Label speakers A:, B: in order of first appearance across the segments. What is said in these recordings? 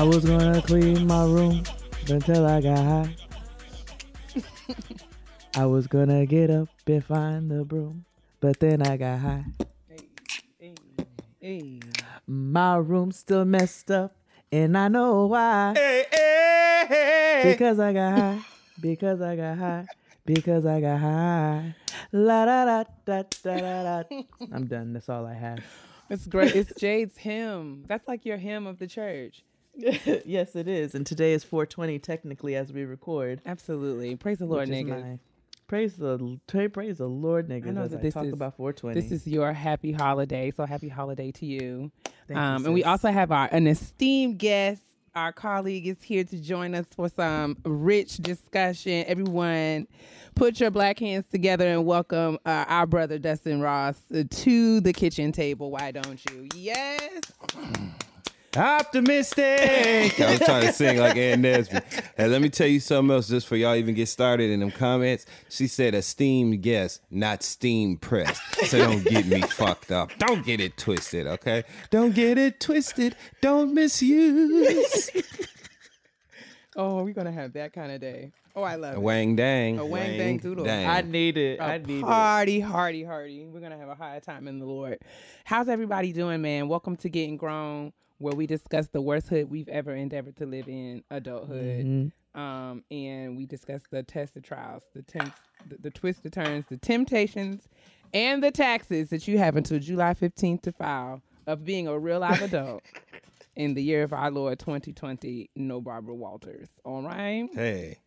A: I was gonna clean my room until I got high. I was gonna get up and find the broom, but then I got high.
B: Hey, hey.
A: My room's still messed up, and I know why. Because I got high. Because I got high. Because I got high. La da da da da da da. I'm done. That's all I have.
B: It's great. It's Jade's hymn. That's like your hymn of the church.
A: yes, it is. And today is 420 technically as we record.
B: Absolutely. Praise the Lord, niggas.
A: Praise the praise the Lord,
B: know
A: as
B: that
A: I
B: this
A: talk
B: is-
A: about 420.
B: This is your happy holiday. So happy holiday to you.
A: Thank you,
B: um, and we also have our an esteemed guest. Our colleague is here to join us for some rich discussion. Everyone, put your black hands together and welcome uh, our brother Dustin Ross to the kitchen table. Why don't you? Yes.
C: Optimistic. I was trying to sing like Ann Nesby. And let me tell you something else, just for y'all even get started in them comments. She said esteemed guest, not steam pressed. So don't get me fucked up. Don't get it twisted, okay? Don't get it twisted. Don't misuse.
B: Oh, we're gonna have that kind of day. Oh, I love it.
C: Wang dang.
B: A wang dang doodle.
A: I need it.
B: A
A: I need it.
B: party, hardy, hardy. We're gonna have a high time in the Lord. How's everybody doing, man? Welcome to Getting Grown, where we discuss the worst hood we've ever endeavored to live in, adulthood.
A: Mm-hmm.
B: Um, and we discuss the test of trials, the temps, the, the twists, the turns, the temptations, and the taxes that you have until July 15th to file of being a real life adult in the year of our Lord 2020. No Barbara Walters. All right.
C: Hey.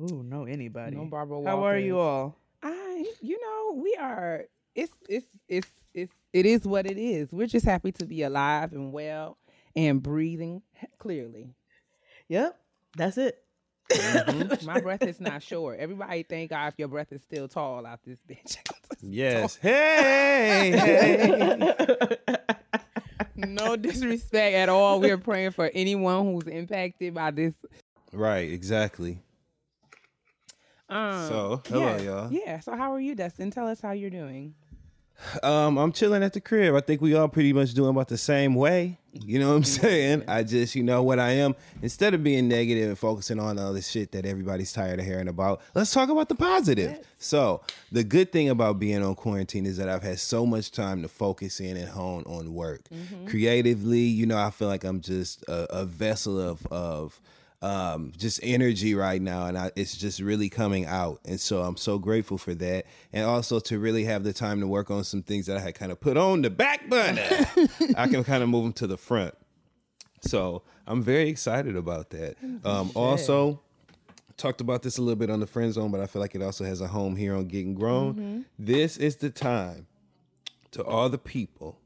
A: Ooh, no anybody.
B: No Barbara Walters.
A: How are you all?
B: I, you know, we are. It's it's it's it's it is what it is. We're just happy to be alive and well and breathing clearly.
A: Yep, that's it.
B: My breath is not short. Everybody thank God if your breath is still tall out this bitch.
C: Yes. Hey. hey.
B: no disrespect at all. We're praying for anyone who's impacted by this.
C: right, exactly.
B: Um,
C: So, hello,
B: yeah,
C: y'all.
B: Yeah. So how are you, Dustin? Tell us how you're doing.
C: Um, I'm chilling at the crib. I think we all pretty much doing about the same way. You know what I'm saying? I just, you know what I am. Instead of being negative and focusing on all the shit that everybody's tired of hearing about, let's talk about the positive. So the good thing about being on quarantine is that I've had so much time to focus in and hone on work. Creatively, you know, I feel like I'm just a, a vessel of of um, just energy right now, and I, it's just really coming out. And so I'm so grateful for that, and also to really have the time to work on some things that I had kind of put on the back burner. I can kind of move them to the front. So I'm very excited about that. Um, also, talked about this a little bit on the friend zone, but I feel like it also has a home here on Getting Grown. This is the time to all the people.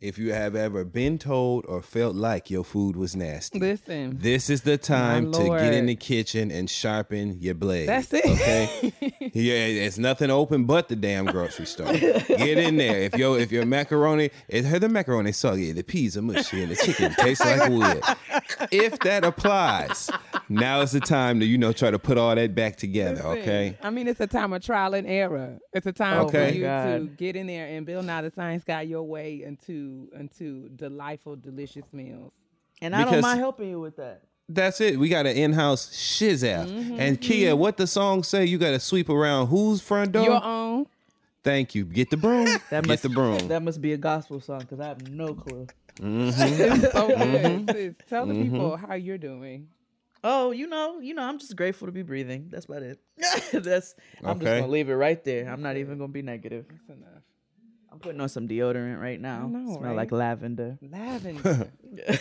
C: If you have ever been told or felt like your food was nasty,
B: Listen.
C: this is the time to get in the kitchen and sharpen your blade.
B: That's it.
C: Okay. yeah, it's nothing open but the damn grocery store. Get in there. If your if your macaroni, it heard the macaroni soggy, the peas are mushy, and the chicken tastes like wood. If that applies, now is the time to you know try to put all that back together.
B: Listen,
C: Okay.
B: I mean, it's a time of trial and error. It's a time
C: Okay.
B: for you to get in there and build now the science guide your way into into delightful, delicious meals.
A: And I don't mind helping you with that.
C: That's it. We got an in-house shiz mm-hmm, And Keia, mm-hmm. what the song say? You got to sweep around whose front door?
B: Your own.
C: Thank you. Get the broom.
A: That
C: Get
A: must,
C: the broom.
A: That must be a gospel song because I have no clue. Mm-hmm.
B: It's so
C: Mm-hmm.
B: good. Sis, Tell the people how you're doing.
A: Oh, you know, you know, I'm just grateful to be breathing. That's about it. That's. I'm just gonna leave it right there. I'm not even gonna be negative.
B: That's enough.
A: I'm putting on some deodorant right now.
B: know,
A: Smell
B: right?
A: like lavender.
B: Lavender.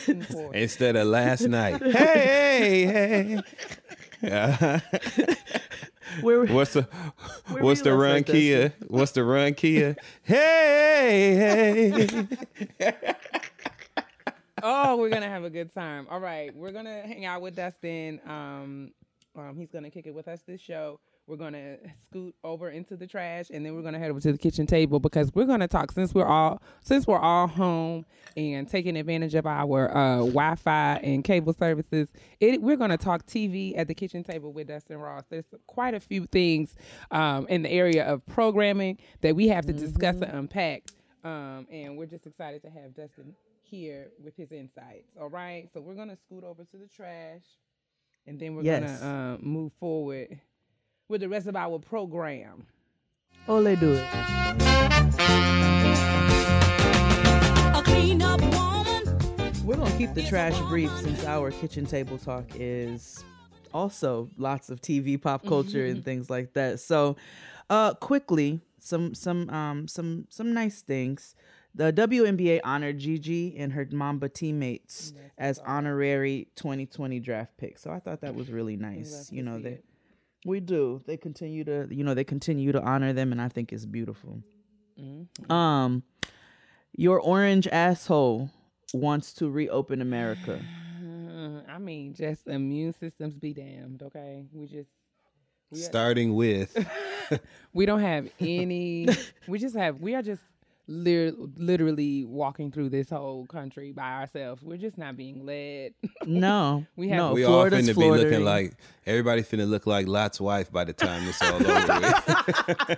C: Instead of last night. hey, hey, hey.
A: Where?
C: What's the
A: Where
C: what's the
A: last
C: run
A: at,
C: Keia? What's the run Keia? Hey, hey.
B: Oh, we're gonna have a good time. All right, we're gonna hang out with Dustin. Um, um, he's gonna kick it with us this show. We're gonna scoot over into the trash, and then we're gonna head over to the kitchen table because we're gonna talk since we're all since we're all home and taking advantage of our uh, Wi-Fi and cable services. It, we're gonna talk TV at the kitchen table with Dustin Ross. There's quite a few things um, in the area of programming that we have to discuss and unpack. Um, and we're just excited to have Dustin here with his insights. All right. So we're gonna scoot over to the trash, and then we're
A: Yes.
B: gonna uh, move forward with the rest of our program.
A: Ole do it.
D: A clean up woman.
A: We're gonna keep the trash brief since our kitchen table talk is also lots of TV, pop culture, and things like that. So, uh, quickly, some some um some some nice things. The WNBA honored Gigi and her Mamba teammates as honorary 2020 draft picks. So I thought that was really nice. You know
B: that
A: We do. They continue to, you know, they continue to honor them, and I think it's beautiful.
B: Mm-hmm.
A: Um, your orange asshole wants to reopen America.
B: I mean, just immune systems be damned. Okay, we just we are-
C: Starting with
B: we don't have any. we just have. We are just lit- literally walking through this whole country by ourselves. We're just not being led.
A: No,
B: We have-
A: no.
C: we all finna
A: Florida.
C: be looking like everybody finna look like Lot's wife by the time this all over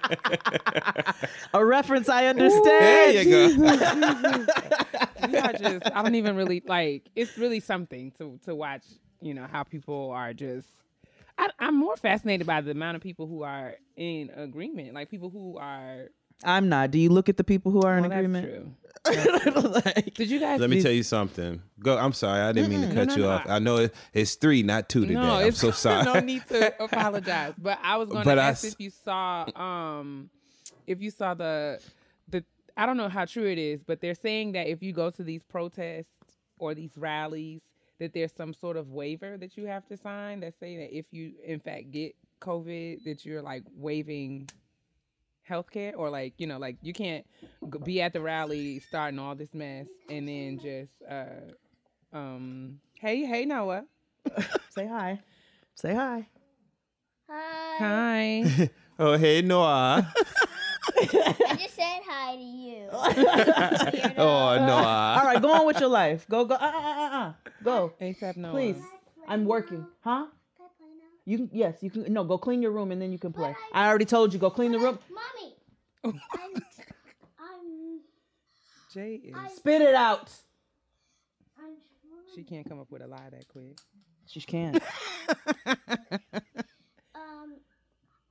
A: a reference I understand.
C: there you go.
B: we are just. I don't even really like. It's really something to to watch. You know how people are just. I, I'm more fascinated by the amount of people who are in agreement, like people who are.
A: I'm not. Do you look at the people who are in
B: Well, that's
A: agreement?
B: true.
A: Like-
B: Did you guys?
C: Let me
A: These-
C: tell you something. Go. I'm sorry. I didn't mean to
B: Mm-mm,
C: cut
B: no,
C: you
B: no,
C: off.
B: no.
C: I know it, it's three, not two today.
B: No,
C: I'm
B: it's
C: so sorry.
B: no need to apologize. But I was going
C: But
B: to
C: I
B: ask
C: s-
B: if you saw, um, if you saw the, the. I don't know how true it is, but they're saying that if you go to these protests or these rallies, that there's some sort of waiver that you have to sign that say that if you in fact get COVID, that you're like waiving healthcare or like you know like you can't be at the rally starting all this mess and then just uh um hey hey Noah
A: Say hi. Say hi.
D: Hi.
B: Hi.
C: oh, hey, Noah.
D: I just said hi to you.
C: oh,
A: All
C: Noah.
A: right, go on with your life. Go, go. Uh, uh, uh, uh. Go,
B: ASAP Noah.
A: please. I'm working. Huh?
D: Can I play now?
A: You can. Yes, you can. No, go clean your room and then you can play. I already told you. Go clean the room.
D: Mommy. I'm, I'm,
B: Jay is
A: Spit it out.
B: She can't come up with a lie that quick.
A: She can't.
D: Um,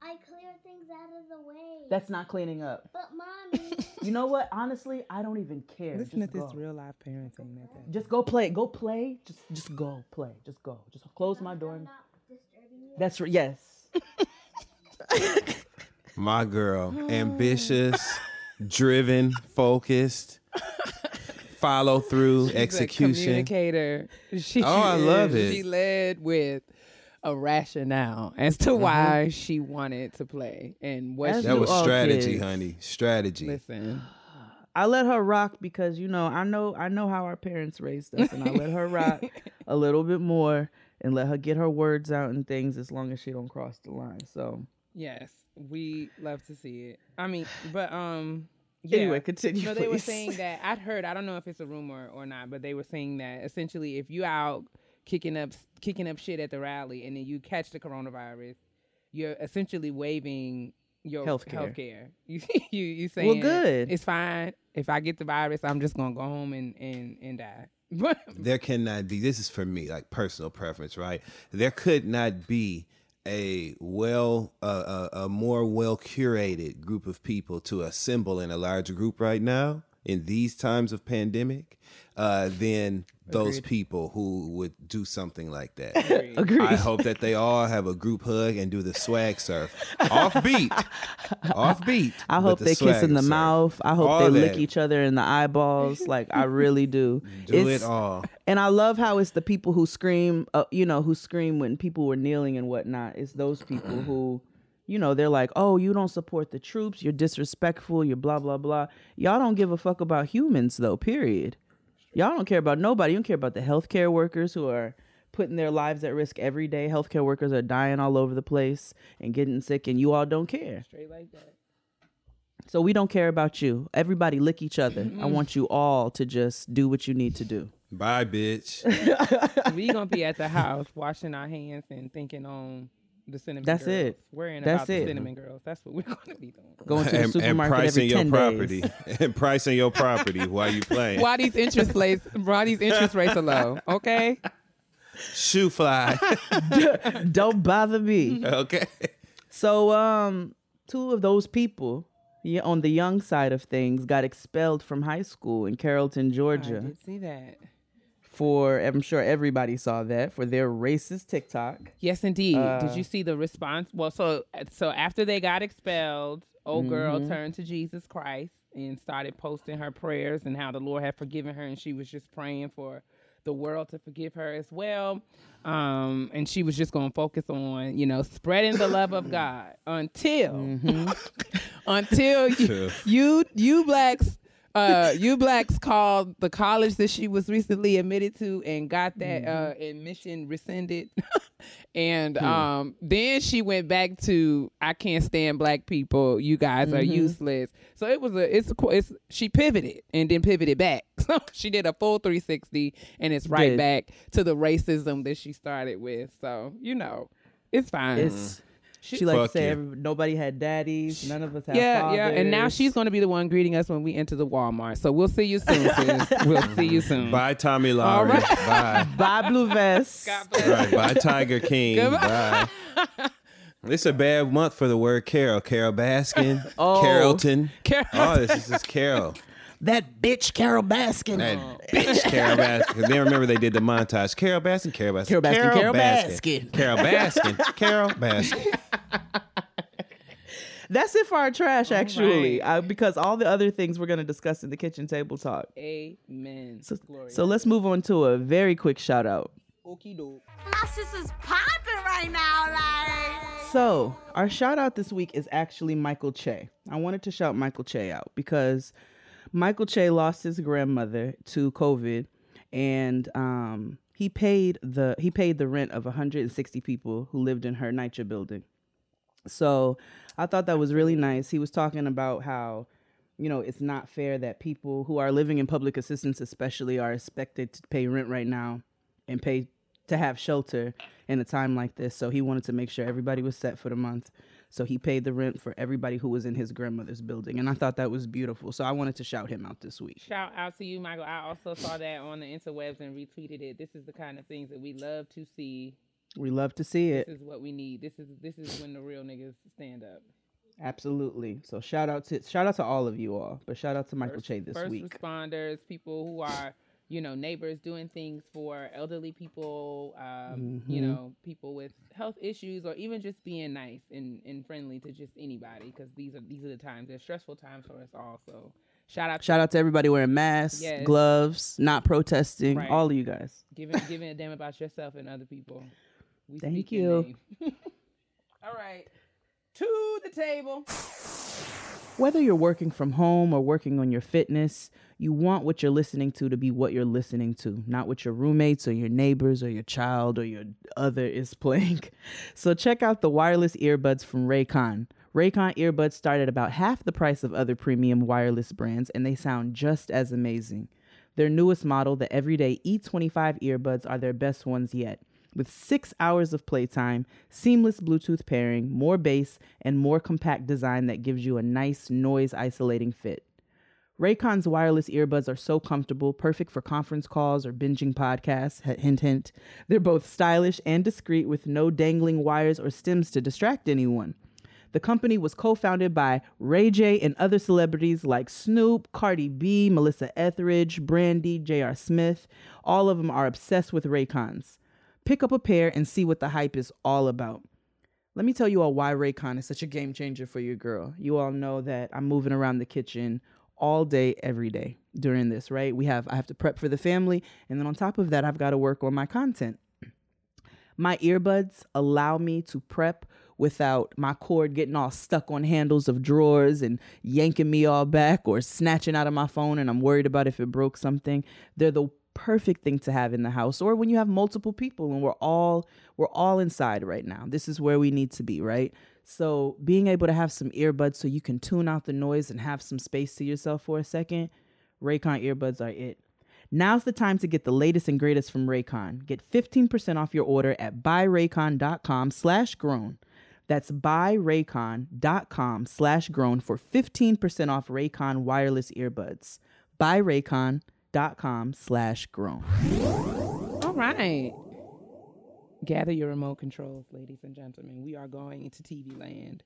D: I clear things out of the way.
A: That's not cleaning up.
D: But mommy,
A: You know what? Honestly, I don't even care.
B: Listen
A: just
B: to this
A: go.
B: real life parenting method.
A: Just go play. Go play. Just just go play. Just go. Just close my door.
D: I'm not disturbing you.
A: That's right. yes.
C: My girl. Ambitious, driven, focused, follow through,
B: She's a
C: execution.
B: communicator. She
C: Oh, I love
B: is-
C: it.
B: She led with a rationale as to mm-hmm. why she wanted to play and what
A: As
B: she
C: That
A: do
C: was
A: all
C: strategy,
A: kids.
C: honey. Strategy.
B: listen.
A: I let her rock because you know I know I know how our parents raised us, and I let her rock a little bit more and let her get her words out and things as long as she don't cross the line. So
B: Yes, we love to see it. I mean, but um. Yeah.
A: anyway, continue.
B: No, they were saying that I'd heard. I don't know if it's a rumor or not, but they were saying that essentially, if you out kicking up kicking up shit at the rally and then you catch the coronavirus, you're essentially waiving your
A: Healthcare.
B: healthcare. You you you saying
A: good.
B: It's fine if I get the virus. I'm just gonna go home and and and die.
C: There cannot be this is for me like personal preference right? There could not be a well uh, a, a more well curated group of people to assemble in a large group right now in these times of pandemic uh, than those
A: Agreed.
C: people who would do something like that
A: Agreed.
C: I hope that they all have a group hug and do the swag surf. Offbeat. Offbeat.
A: I hope
C: the
A: they kiss in the
C: surf.
A: mouth. I hope
C: All
A: they lick each other in the eyeballs. Like I really do.
C: Do
A: It's-
C: it all.
A: And I love how it's the people who scream, uh, you know, who scream when people were kneeling and whatnot. It's those people who, you know, they're like, oh, you don't support the troops. You're disrespectful. You're blah, blah, blah. Y'all don't give a fuck about humans, though, period. Y'all don't care about nobody. You don't care about the healthcare workers who are putting their lives at risk every day. Healthcare workers are dying all over the place and getting sick, and you all don't care.
B: straight like that.
A: So we don't care about you. Everybody lick each other. I want you all to just do what you need to do.
C: Bye, bitch.
B: we gonna be at the house washing our hands and thinking on the cinnamon.
A: That's
B: girls.
A: it.
B: Worrying
A: That's
B: about the cinnamon girls. That's what we're going to be doing.
A: Going to the
C: and, and pricing
A: every
C: your property
A: days.
C: and pricing your property while you playing.
B: Why these interest rates? Why these interest rates are low? Okay.
C: Shoo fly.
A: Don't bother me.
C: okay.
A: So, um, two of those people, yeah, on the young side of things, got expelled from high school in Carrollton,
B: I
A: Georgia.
B: did see that.
A: For I'm sure everybody saw that for their racist TikTok.
B: Yes, indeed.
A: Uh,
B: Did you see the response? Well, so so after they got expelled, old girl
A: Mm-hmm.
B: turned to Jesus Christ and started posting her prayers and how the Lord had forgiven her, and she was just praying for the world to forgive her as well. Um, and she was just going to focus on, you know, spreading the love of God until
A: Mm-hmm.
B: until you, you you blacks uh you blacks called the college that she was recently admitted to and got that uh admission rescinded. And um then she went back to i can't stand black people. You guys are useless. So it was a it's a it's she pivoted and then pivoted back. So she did a full 360 and it's right
A: Did.
B: back to the racism that she started with. So you know it's fine.
A: It's she like to say
C: you.
A: every, nobody had daddies, none of us had
B: yeah, yeah. And now she's going to be the one greeting us when we enter the Walmart. So we'll see you soon, sis. We'll see you soon.
C: Bye, Tommy
B: All
C: Lowry.
B: right.
C: Bye.
A: Bye blue vest.
B: God bless.
C: Right. Bye, Tiger King.
B: Goodbye.
C: Bye. It's a bad month for the word Carol. Carole Baskin.
A: Oh.
C: Carrollton.
B: Carol-
C: Oh, this is just Carol.
A: That bitch Carole Baskin.
C: That bitch, Carole Baskin. Then remember they did the montage. Carole Baskin, Carole Baskin,
A: Carole Baskin, Carole Baskin.
C: Carole Baskin, Carole Baskin.
A: That's it for our trash, actually,
B: right.
A: uh, because all the other things we're going to discuss in the kitchen table talk.
B: Amen.
A: So, so let's move on to a very quick shout out.
B: Okie doke.
E: My sister's popping right now, like.
A: So, our shout out this week is actually Michael Che. I wanted to shout Michael Che out because Michael Che lost his grandmother to COVID and um, he paid the he paid the rent of 160 people who lived in her NYCHA building. So, I thought that was really nice. He was talking about how you know, it's not fair that people who are living in public assistance especially are expected to pay rent right now and pay to have shelter in a time like this. So he wanted to make sure everybody was set for the month. So he paid the rent for everybody who was in his grandmother's building. And I thought that was beautiful. So I wanted to shout him out this week.
B: Shout out to you, Michael. I also saw that on the interwebs and retweeted it. This is the kind of things that we love to see.
A: We love to see it.
B: This is what we need. This is this is when the real niggas stand up.
A: Absolutely. So shout out to shout out to all of you all. But shout out to Michael
B: First-
A: Che this
B: first
A: week.
B: responders, people who are, you know, neighbors doing things for elderly people, um, you
A: Mhm.
B: know, people with health issues, or even just being nice and, and friendly to just anybody, because these are these are the times. They're stressful times for us all. So shout out,
A: Shout out to everybody wearing masks,
B: Yes.
A: gloves, not protesting,
B: Right.
A: all of you guys.
B: giving giving a damn about yourself and other people. We
A: Thank you.
B: all right, to the table.
A: Whether you're working from home or working on your fitness, you want what you're listening to to be what you're listening to, not what your roommates or your neighbors or your child or your other is playing. So check out the wireless earbuds from Raycon. Raycon earbuds start at about half the price of other premium wireless brands and they sound just as amazing. Their newest model, the Everyday E25 earbuds, are their best ones yet. With six hours of playtime, seamless Bluetooth pairing, more bass, and more compact design that gives you a nice noise isolating fit. Raycon's wireless earbuds are so comfortable, perfect for conference calls or binging podcasts. Hint, hint. They're both stylish and discreet with no dangling wires or stems to distract anyone. The company was co founded by Ray J and other celebrities like Snoop, Cardi B, Melissa Etheridge, Brandy, J.R. Smith. All of them are obsessed with Raycons. Pick up a pair and see what the hype is all about. Let me tell you all why Raycon is such a game changer for your girl. You all know that I'm moving around the kitchen all day, every day during this, right? We have I have to prep for the family, and then on top of that, I've got to work on my content. My earbuds allow me to prep without my cord getting all stuck on handles of drawers and yanking me all back or snatching out of my phone and I'm worried about if it broke something. They're the perfect thing to have in the house or when you have multiple people and we're all we're all inside right now. This is where we need to be, right? So being able to have some earbuds so you can tune out the noise and have some space to yourself for a second, Raycon earbuds are it. Now's the time to get the latest and greatest from Raycon. Get 15% off your order at buyraycon.com slash grown. That's buyraycon.com slash grown for 15% off Raycon wireless earbuds. Buyraycon.com slash grown.
B: All right. Gather your remote controls, ladies and gentlemen. We are going into TV land.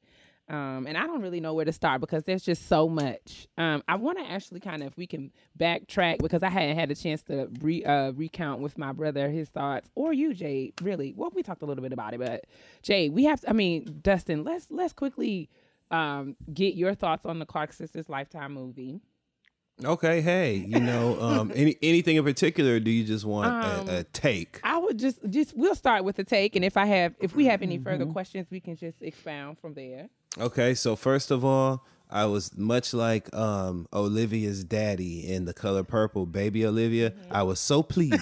B: Um, and I don't really know where to start because there's just so much. Um, I want to actually kind of, if we can backtrack, because I hadn't had a chance to re, uh, recount with my brother his thoughts, or you, Jade. Really, well, we talked a little bit about it, but Jade, we have. To, I mean, Dustin, let's let's quickly um, get your thoughts on the Clark sisters Lifetime movie.
C: Okay, hey, you know, um, any anything in particular? Do you just want
B: Um,
C: a, a take?
B: I would just just we'll start with the take, and if I have if we have any further
C: Mm-hmm.
B: questions, we can just expound from there.
C: Okay, so first of all, I was much like um, Olivia's daddy in The Color Purple, baby Olivia. I was so pleased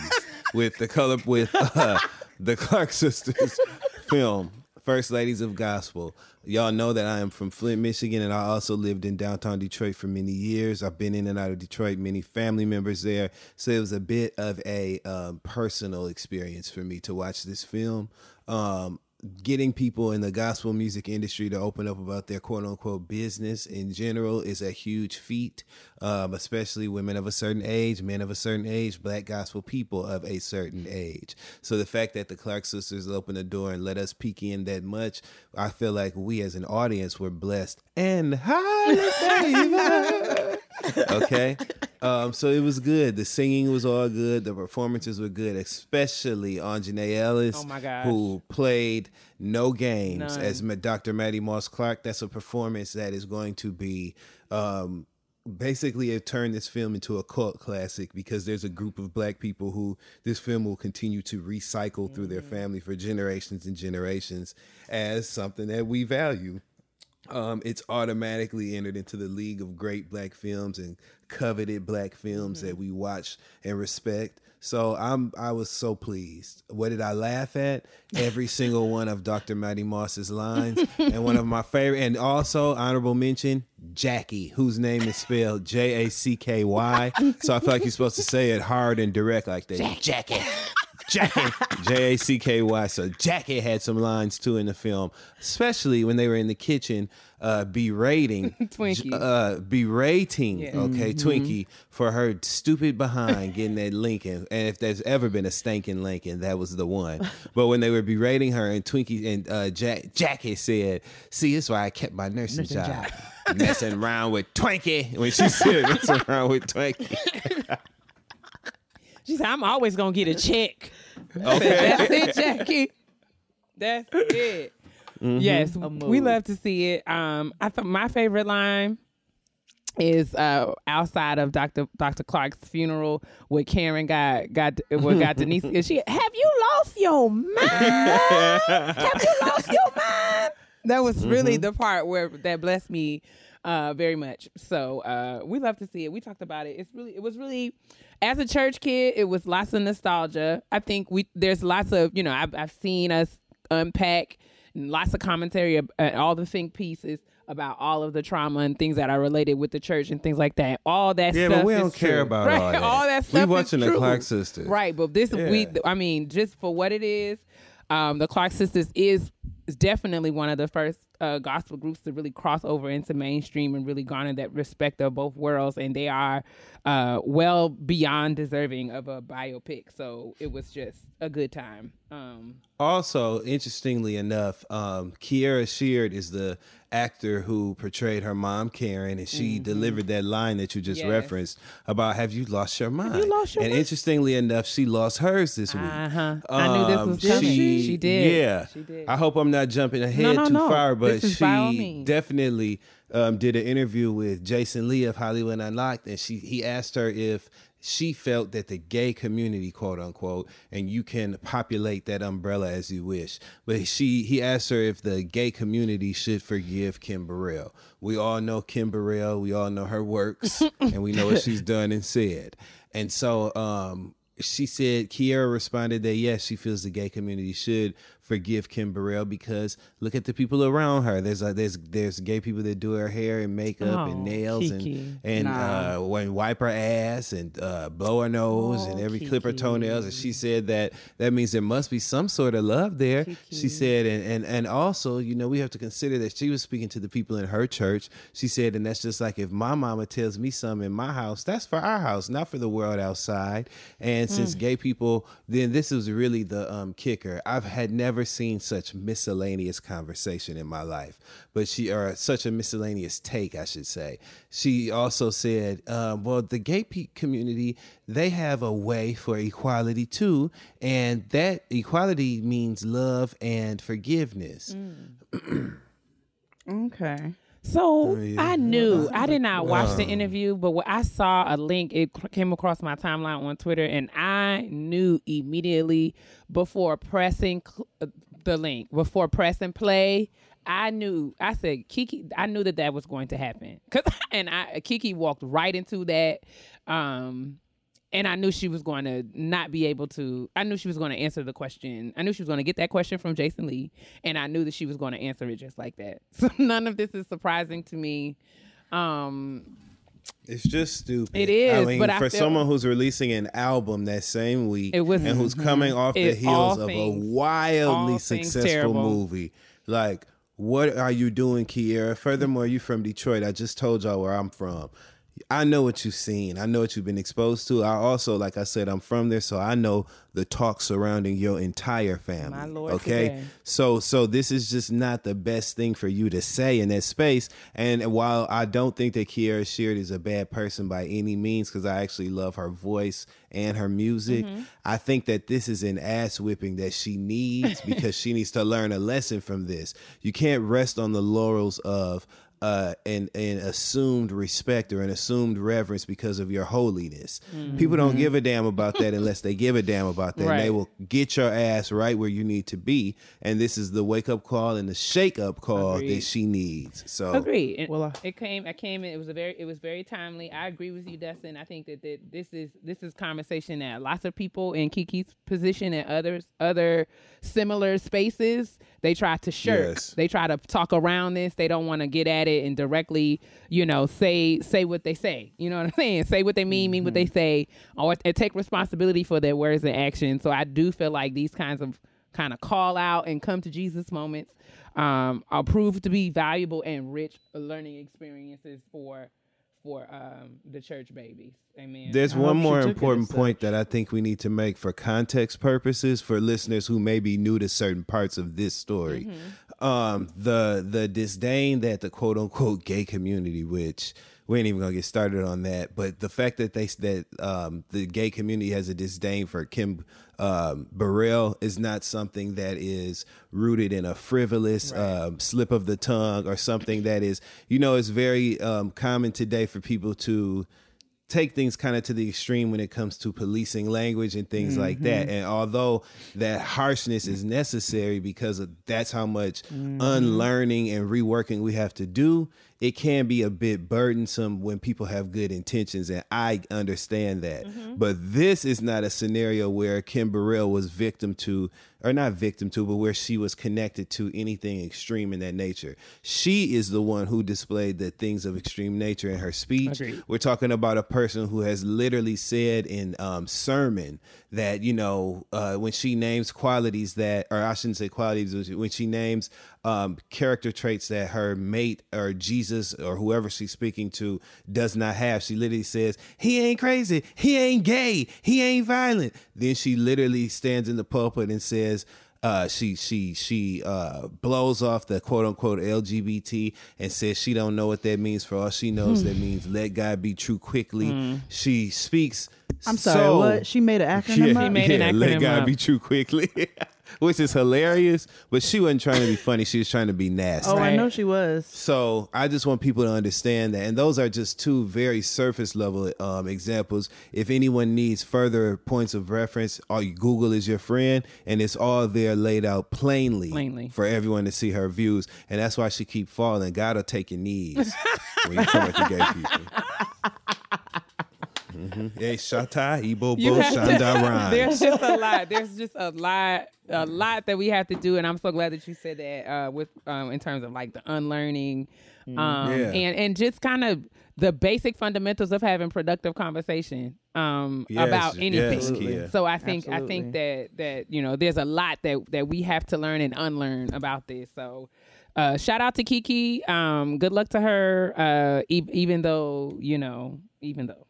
C: with the color with uh, the Clark sisters film, First Ladies of Gospel. Y'all know that I am from Flint, Michigan, and I also lived in downtown Detroit for many years. I've been in and out of Detroit, many family members there, so it was a bit of a um, personal experience for me to watch this film. Um, getting people in the gospel music industry to open up about their quote unquote business in general is a huge feat, um, especially women of a certain age, men of a certain age, black gospel people of a certain age. So the fact that the Clark sisters opened the door and let us peek in that much, I feel like we as an audience were blessed and highly favored. Okay. Um, so it was good. The singing was all good. The performances were good, especially on Aunjanue Ellis,
B: Oh my gosh.
C: who played no games
B: None.
C: as Dr. Mattie Moss Clark. That's a performance that is going to be um, basically it turned this film into a cult classic because there's a group of black people who this film will continue to recycle through their family for generations and generations as something that we value um, it's automatically entered into the league of great black films and coveted black films that we watch and respect. So I'm I was so pleased. What did I laugh at? Every single one of Dr. Mattie Moss's lines, and one of my favorite, and also honorable mention, Jacky, whose name is spelled J A C K Y. So I feel like you're supposed to say it hard and direct like that. Jacky. Jacky, J A C K Y. So Jacky had some lines too in the film, especially when they were in the kitchen, uh, berating
B: Twinkie.
C: uh, berating,
B: Yeah.
C: okay, Twinkie for her stupid behind getting that Lincoln. And if there's ever been a stinking Lincoln, that was the one. But when they were berating her, and Twinkie and uh, Jack, Jacky said, "See, this is why I kept my nursing, job." Messing around with Twinkie when she said messing around with Twinkie.
B: She said, "I'm always gonna get a check."
C: Okay.
B: That's it, Jacky. That's it. Yes, we love to see it. Um, I thought my favorite line is uh outside of Dr. Dr. Clark's funeral where Karen got got what got Denise and she have you lost your mind? have you lost your mind? That was really the part where that blessed me uh very much. So uh we love to see it. We talked about it. It's really it was really as a church kid, it was lots of nostalgia. I think we there's lots of, you know, I've I've seen us unpack lots of commentary uh, all the think pieces about all of the trauma and things that are related with the church and things like that. All that
C: Yeah,
B: stuff
C: but we don't care
B: true.
C: about
B: right?
C: all that.
B: all that
C: We
B: stuff. is
C: watching the. Clark sisters.
B: Right, but this we I mean, just for what it is, um, the Clark sisters is is definitely one of the first uh, gospel groups to really cross over into mainstream and really garner that respect of both worlds, and they are uh, well beyond deserving of a biopic. So it was just a good time. Um,
C: Also, interestingly enough, um, Kierra Sheard is the actor who portrayed her mom Karen, and she delivered that line that you just
B: Mm-hmm. Yes.
C: referenced about "Have you lost your mind?"
B: you lost your
C: and
B: mind?
C: interestingly enough, she lost hers this week.
B: Uh-huh. I knew this was
C: Um,
B: coming.
C: She,
B: She did.
C: Yeah,
B: She did.
C: I hope I'm not jumping ahead
B: no,
C: too
B: no.
C: far, but
B: This is by all
C: she definitely um, did an interview with Jason Lee of Hollywood Unlocked, and she he asked her if she felt that the gay community, quote unquote, and you can populate that umbrella as you wish. But she he asked her if the gay community should forgive Kim Burrell. We all know Kim Burrell, we all know her works, and we know what she's done and said. And so um she said Kierra responded that yes, she feels the gay community should forgive Kim Burrell because look at the people around her. There's uh, there's there's gay people that do her hair and makeup
B: Oh,
C: and nails
B: Kiki.
C: and and
A: Nah.
C: uh, when wipe her ass and uh, blow her nose and
B: Oh,
C: every clip her toenails. And she said that that means there must be some sort of love there. She said, and, and and also, you know, we have to consider that she was speaking to the people in her church. She said, and that's just like if my mama tells me something in my house, that's for our house, not for the world outside. And
B: Mm.
C: since gay people, then this is really the um, kicker. I've had never seen such miscellaneous conversation in my life, but she or such a miscellaneous take, I should say. She also said, um, well, the gay community they have a way for equality too, and that equality means love and forgiveness.
A: Okay.
B: So
C: yeah.
B: I knew I did not watch the interview, but when I saw a link, it came across my timeline on Twitter, and I knew immediately before pressing uh, the link, before pressing play, I knew. I said Kiki. I knew that that was going to happen, 'Cause- and I Kiki walked right into that. Um, and I knew she was going to not be able to. I knew she was going to answer the question. I knew she was going to get that question from Jason Lee, and I knew that she was going to answer it just like that. So none of this is surprising to me. Um,
C: It's just stupid.
B: It is,
C: I mean,
B: but
C: for someone who's releasing an album that same week
B: It was-
C: and who's coming off the heels of
B: things-
C: a wildly successful movie, like what are you doing, Kierra? Furthermore, you're from Detroit. I just told y'all where I'm from. I know what you've seen. I know what you've been exposed to. I also, like I said, I'm from there, so I know the talk surrounding your entire family.
B: My Lord,
C: okay,
B: today.
C: so so this is just not the best thing for you to say in that space. And while I don't think that Kierra Sheard is a bad person by any means, because I actually love her voice and her music,
B: Mm-hmm.
C: I think that this is an ass whipping that she needs because she needs to learn a lesson from this. You can't rest on the laurels of uh, an, an assumed respect or an assumed reverence because of your holiness. People don't give a damn about that unless they give a damn about that. And they will get your ass right where you need to be. And this is the wake up call and the shake up call that she needs. So
B: Agreed. And
A: Well, uh,
B: it came. I came in. It was a very. It was very timely. I agree with you, Dustin. I think that, that this is this is conversation that lots of people in Kiki's position and others other similar spaces they try to shirk.
C: Yes.
B: They try to talk around this. They don't want to get at it and directly, you know, say say what they say. You know what I'm saying? Say what they mean, mean what they say, or and take responsibility for their words and actions. So I do feel like these kinds of kind of call out and come to Jesus moments um, are proved to be valuable and rich learning experiences for for um, the church babies. Amen.
C: There's
A: I
C: one more important point that I think we need to make for context purposes for listeners who may be new to certain parts of this story.
A: Mm-hmm.
C: Um, the the disdain that the quote unquote gay community, which we ain't even gonna get started on that, but the fact that they that um, the gay community has a disdain for Kim um, Burrell is not something that is rooted in a frivolous um, slip of the tongue or something that is, you know, it's very um, common today for people to take things kind of to the extreme when it comes to policing language and things like that. And although that harshness is necessary because of, that's how much unlearning and reworking we have to do, it can be a bit burdensome when people have good intentions. And I understand that. But this is not a scenario where Kim Burrell was victim to, or not victim to, but where she was connected to anything extreme in that nature. She is the one who displayed the things of extreme nature in her speech.
B: Agreed.
C: We're talking about a person who has literally said in um, sermon that you know uh, when she names qualities that, or I shouldn't say qualities, when she names um, character traits that her mate or Jesus or whoever she's speaking to does not have, she literally says he ain't crazy, he ain't gay, he ain't violent. Then she literally stands in the pulpit and says uh, she she she uh, blows off the quote unquote LGBT and says she don't know what that means. For all she knows, that means let God be true quickly. She speaks.
A: I'm sorry.
C: so-
A: what? She made an acronym
C: Yeah,
A: up?
B: made an
C: yeah, let God
B: up.
C: be true quickly, which is hilarious. But she wasn't trying to be funny. She was trying to be nasty.
A: Oh, I know she was.
C: So I just want people to understand that, and those are just two very surface level um, examples. If anyone needs further points of reference, all you Google is your friend, and it's all there laid out plainly,
B: Plainly.
C: for everyone to see her views, and that's why she keep falling. God will take your knees when you come at the gay people. Hey, Shata, Ibo,
B: You
C: Bo, Shanda, Rhymes.
B: There's just a lot. There's just a lot, a lot that we have to do, and I'm so glad that you said that. Uh, with um, in terms of like the unlearning, um,
C: Yeah.
B: and and just kind of the basic fundamentals of having productive conversation um
C: Yes,
B: about anything.
C: yes,
B: so I think I think that that you know there's a lot that that we have to learn and unlearn about this. So. Uh, shout out to Kiki. Um, good luck to her. Uh, e- even though you know, even though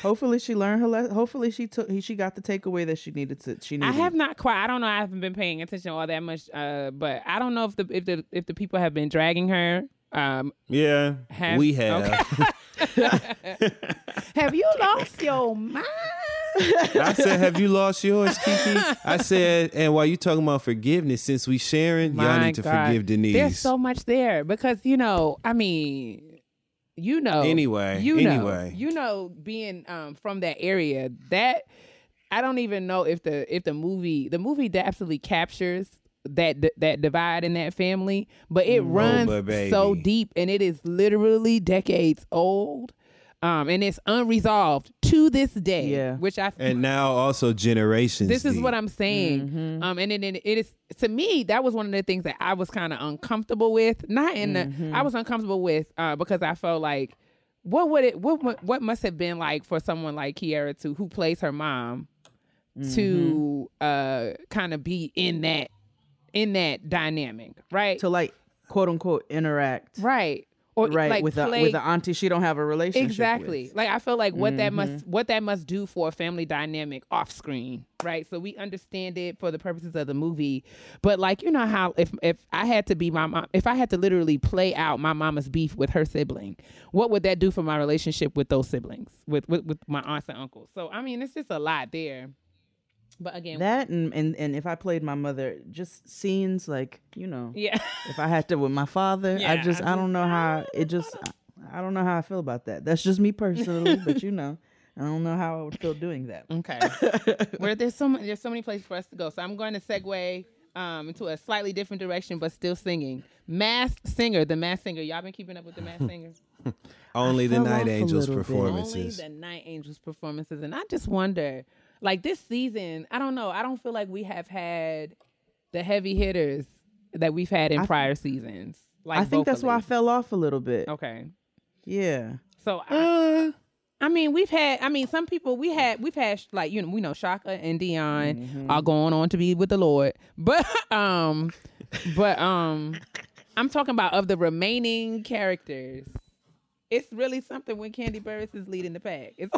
A: Hopefully she learned her. Le- hopefully she took. He, she got the takeaway that she needed to. She
B: I have not quite. I don't know. I haven't been paying attention all that much. Uh, but I don't know if the if the if the people have been dragging her. Um,
C: Yeah,
B: Have-
C: we have.
B: have you lost your mind?
C: I said, "Have you lost yours, Kiki?" I said, "And while you talking about forgiveness, since we sharing, y'all need to
B: God.
C: forgive Denise."
B: There's so much there because you know. I mean, you know.
C: Anyway,
B: you know,
C: anyway.
B: you know, being um from that area, that I don't even know if the if the movie the movie that absolutely captures that that divide in that family, but it runs so deep and it is literally decades old. Um, and it's unresolved to this day.
A: Yeah.
B: Which I
C: and now also generations.
B: this is
C: deep.
B: what I'm saying. Um, and then it, it is to me that was one of the things that I was kind of uncomfortable with. Not in the I was uncomfortable with uh, because I felt like what would it what what must have been like for someone like Kierra to who plays her mom to uh kind of be in that in that dynamic, right?
A: to like quote unquote interact
B: right. Or
A: right
B: like
A: with a with an auntie she don't have a relationship
B: exactly.
A: With.
B: like i feel like what that
A: Mm-hmm.
B: must what that must do for a family dynamic off screen right? So we understand it for the purposes of the movie. But like you know how if if i had to be my mom if i had to literally play out my mama's beef with her sibling what would that do for my relationship with those siblings with with, with my aunts and uncles? So i mean it's just a lot there but again
A: That and, and and if I played my mother, just scenes like you know,
B: yeah
A: if I had to with my father,
B: Yeah,
A: I just
B: I
A: I don't know how it just I don't know how I feel about that. That's just me personally, but you know, I don't know how I would feel doing that.
B: Okay. Where there's so many, there's so many places for us to go. So I'm going to segue um, into a slightly different direction, but still singing. Masked Singer, the Masked Singer. Y'all been keeping up with the Masked Singer?
C: only the Night Angels performances.
B: Only the Night Angels performances, and I just wonder, like this season, I don't know. I don't feel like we have had the heavy hitters that we've had in
A: I-
B: prior seasons. Like
A: I think that's why I fell off a little bit.
B: Okay.
A: Yeah.
B: So I,
C: Uh,
B: I mean, we've had. I mean, some people we had. We've had like you know we know Shaka and Dion
A: Mm-hmm.
B: are going on to be with the Lord, but um, but um, I'm talking about of the remaining characters. It's really something when Kandi Burruss is leading the pack. It's,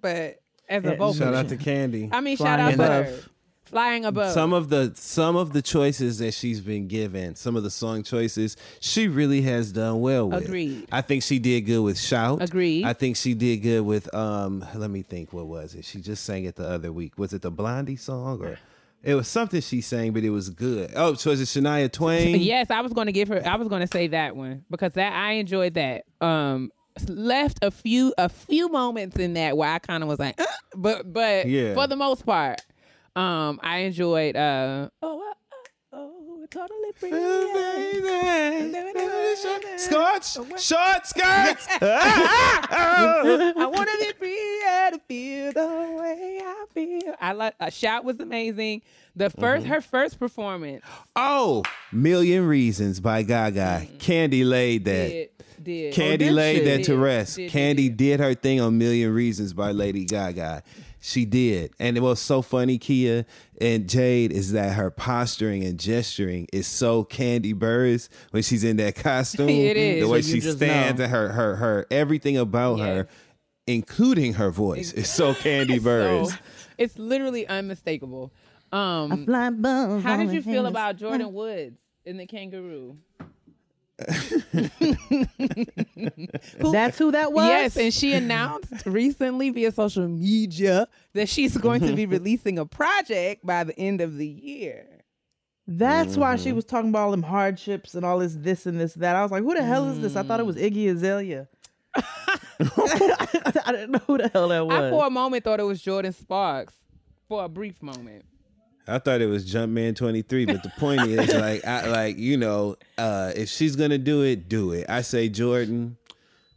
B: but as a vocalist,
C: shout out to Kandi.
B: I mean, shout out to her. Flying above.
C: Some of the some of the choices that she's been given, some of the song choices, she really has done well with.
B: Agreed.
C: I think she did good with Shout.
B: Agreed.
C: I think she did good with um let me think what was it? She just sang it the other week. Was it the Blondie song or it was something she sang, but it was good. Oh, so was it Shania Twain?
B: Yes, I was going to give her. I was going to say that one because that I enjoyed that. Um, left a few a few moments in that where I kind of was like, "Uh," but but
C: Yeah.
B: for the most part, um, I enjoyed. Uh, oh, oh, oh, totally free.
C: Scorch, short skirts.
B: I want to be free to feel the way I feel. I like. Uh, Shout was amazing. The 1st her first performance
C: Oh, Million Reasons by Gaga. Kandi laid that.
B: Did
C: Kandi
A: did
C: laid
A: she?
C: that to
B: Did,
C: rest.
B: did, did,
C: Kandi
B: did.
C: did her thing on Million Reasons by Lady Gaga. She did. And it was so funny, Keia and Jade, is that her posturing and gesturing is so Kandi Burruss when she's in that costume.
B: It is.
C: The way
A: So
C: she stands
A: know.
C: and her her her everything about
B: Yeah.
C: her, including her voice, is so Kandi Burruss.
B: So, it's literally unmistakable. Um,
A: Fly above
B: how did you feel about Jordyn Woods in the Kangaroo?
A: That's who that was.
B: Yes, and she announced recently via social media that she's going to be releasing a project by the end of the year.
A: That's why
B: Mm-hmm.
A: she was talking about all them hardships and all this this and this that. I was like, who the hell is this? I thought it was
B: Mm.
A: Iggy Azalea. I didn't know who the hell that was.
B: I for a moment thought it was Jordin Sparks for a brief moment.
C: I thought it was Jumpman 23, but the point is like I like, you know, uh if she's gonna do it, do it. I say Jordyn,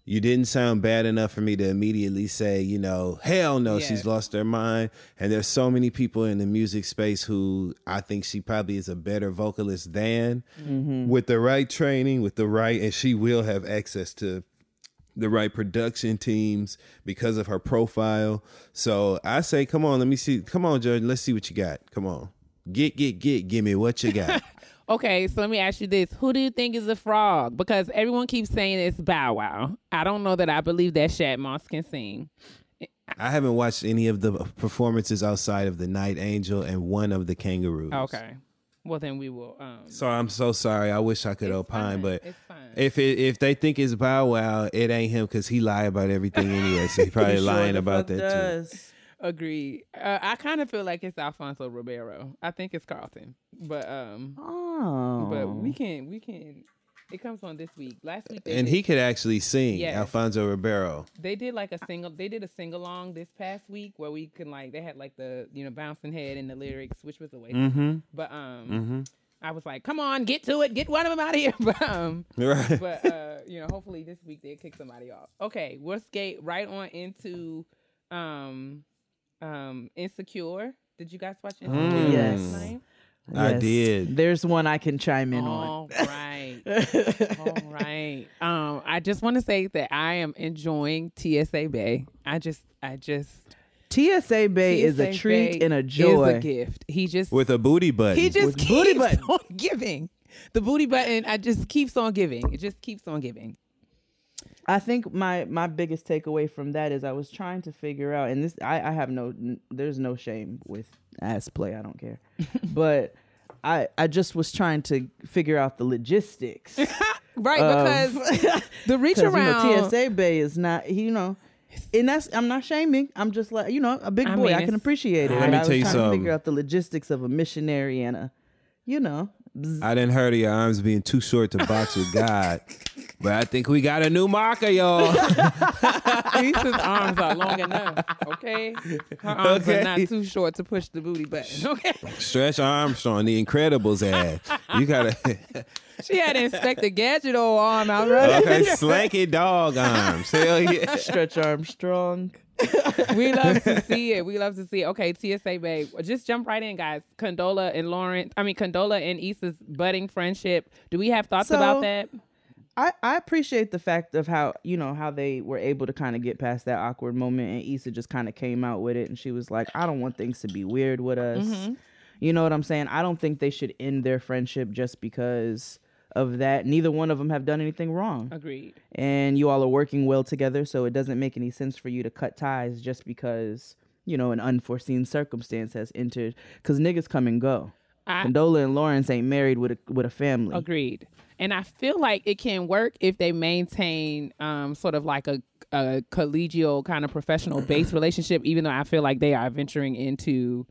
C: you didn't sound bad enough for me to immediately say, you know, hell no,
B: Yes.
C: she's lost her mind. And there's so many people in the music space who I think she probably is a better vocalist than with the right training, with the right, and she will have access to the right production teams because of her profile. So I say, come on, let me see. Come on, Jordyn, let's see what you got. Come on. Get, get, get, give me what you got.
B: Okay, so let me ask you this: Who do you think is a frog? Because everyone keeps saying it's Bow Wow. I don't know that I believe that Shad Moss can sing.
C: I haven't watched any of the performances outside of the Night Angel and one of the Kangaroos.
B: Okay, well then we will. Um,
C: So I'm so sorry. I wish I could
B: It's
C: opine,
B: fine.
C: but
B: It's fine.
C: if it, if they think it's Bow Wow, it ain't him because he lied about everything anyway. So he probably
A: He sure
C: lying
A: the
C: about
A: fuck
C: that too.
A: does.
B: Agreed. Uh, I kind of feel like it's Alfonso Ribeiro. I think it's Carlton, but um,
A: Oh,
B: but we can we can. It comes on this week. Last week,
C: And
B: did,
C: he could actually sing,
B: Yes.
C: Alfonso Ribeiro.
B: they did like a single. They did a sing along this past week where we can like they had like the you know bouncing head and the lyrics, which was a waste.
C: Mm-hmm.
B: But um,
C: Mm-hmm.
B: I was like, come on, get to it, get one of them out of here. But um,
C: Right.
B: but uh, you know, hopefully this week they kick somebody off. Okay, we'll skate right on into um um Insecure. Did you guys watch Insecure
C: Mm.
B: last
A: Yes.
B: Night?
C: I
A: Yes.
C: did.
A: There's one I can chime in on.
B: All right. All right. Um, I just want to say that I am enjoying TSA Bae. I just, I just.
A: TSA Bae is a treat
B: Bay
A: and a
B: Is
A: joy.
B: a gift. He just,
C: With a booty button.
B: he just
A: with
B: keeps
A: booty button.
B: on giving. The booty button, I just keeps on giving. It just keeps on giving.
A: I think my my biggest takeaway from that is I was trying to figure out, and this I, I have no, n- there's no shame with ass play. I don't care, but I I just was trying to figure out the logistics.
B: Right,
A: of-
B: because the reach
A: Because you
B: around.
A: know TSA Bae is not you know, and that's I'm not shaming. I'm just like you know a big
B: I
A: boy.
B: mean,
A: I can appreciate it.
C: Let me
A: I was
C: tell you
A: trying to
C: something.
A: figure out the logistics of a missionary and a, you know, bzz.
C: I didn't heard of your arms being too short to box with God. But I think we got a new marker, y'all.
B: Lisa's arms are long enough. Okay, her arms
C: Okay.
B: are not too short to push the booty button. Okay,
C: Stretch Armstrong, the Incredibles ad. You gotta
B: she had Inspector Gadget old arm out right.
C: okay, slanky dog arms. Hell yeah.
A: Stretch Armstrong.
B: we love to see it. We love to see it. Okay, TSA babe. Just jump right in, guys. Condola and Lawrence. I mean Condola and Issa's budding friendship. Do we have thoughts
A: So-
B: about that?
A: I, I appreciate the fact of how you know how they were able to kind of get past that awkward moment and Issa just kind of came out with it and she was like I don't want things to be weird with us. Mm-hmm. You know what I'm saying? I don't think they should end their friendship just because of that. Neither one of them have done anything wrong.
B: Agreed.
A: And you all are working well together, so it doesn't make any sense for you to cut ties just because, you know, an unforeseen circumstance has entered cuz niggas come and go.
B: I
A: Condola and Lawrence ain't married with a with a family.
B: agreed. And I feel like it can work if they maintain um sort of like a a collegial kind of professional based relationship, even though I feel like they are venturing into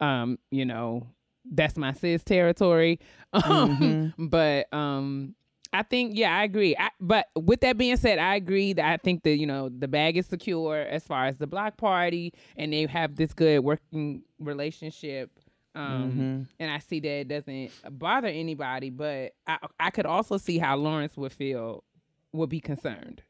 B: um, you know, that's my sis territory. Um, but um I think yeah, I agree. I, but with that being said, I agree that I think that you know the bag is secure as far as the block party, and they have this good working relationship. Um, And I see that it doesn't bother anybody, but I I could also see how Lawrence would feel would be concerned.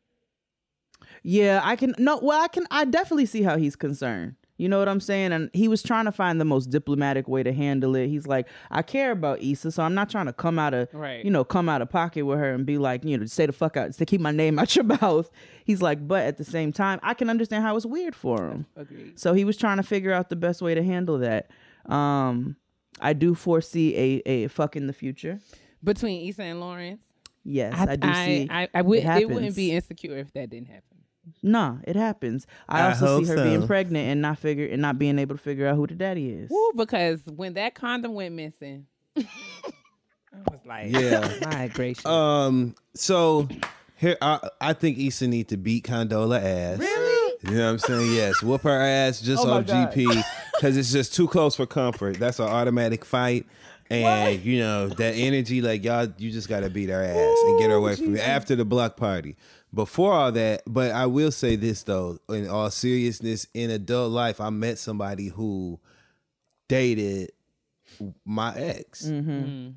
A: Yeah, I can no well I can I definitely see how he's concerned. You know what I'm saying? And he was trying to find the most diplomatic way to handle it. He's like, I care about Issa, so I'm not trying to come out of
B: Right.
A: you know, come out of pocket with her and be like, you know, say the fuck out, to keep my name out your mouth. He's like, but at the same time, I can understand how it's weird for him.
B: Agreed.
A: So he was trying to figure out the best way to handle that. Um I do foresee a a fuck in the future.
B: Between Issa and Lawrence,
A: Yes, I, do see.
B: I, I would.
A: it
B: It, wouldn't be insecure if that didn't happen.
A: Nah, it happens. I,
C: I
A: also see
C: hope
A: her being pregnant and not figure and not being able to figure out who the daddy is.
B: Woo, because when that condom went missing, I was like,
C: Yeah.
B: my gracious.
C: Um. So here, I I think Issa need to beat Condola ass. Really? You know what I'm saying? Yes. Whoop her ass just
A: Oh
C: off
A: God.
C: GP because it's just too close for comfort. That's an automatic fight. And you know that energy, like y'all, you just gotta beat her ass and get her away from me after the block party. Before all that, but I will say this though, in all seriousness, in adult life, I met somebody who dated my ex,
A: Mm-hmm.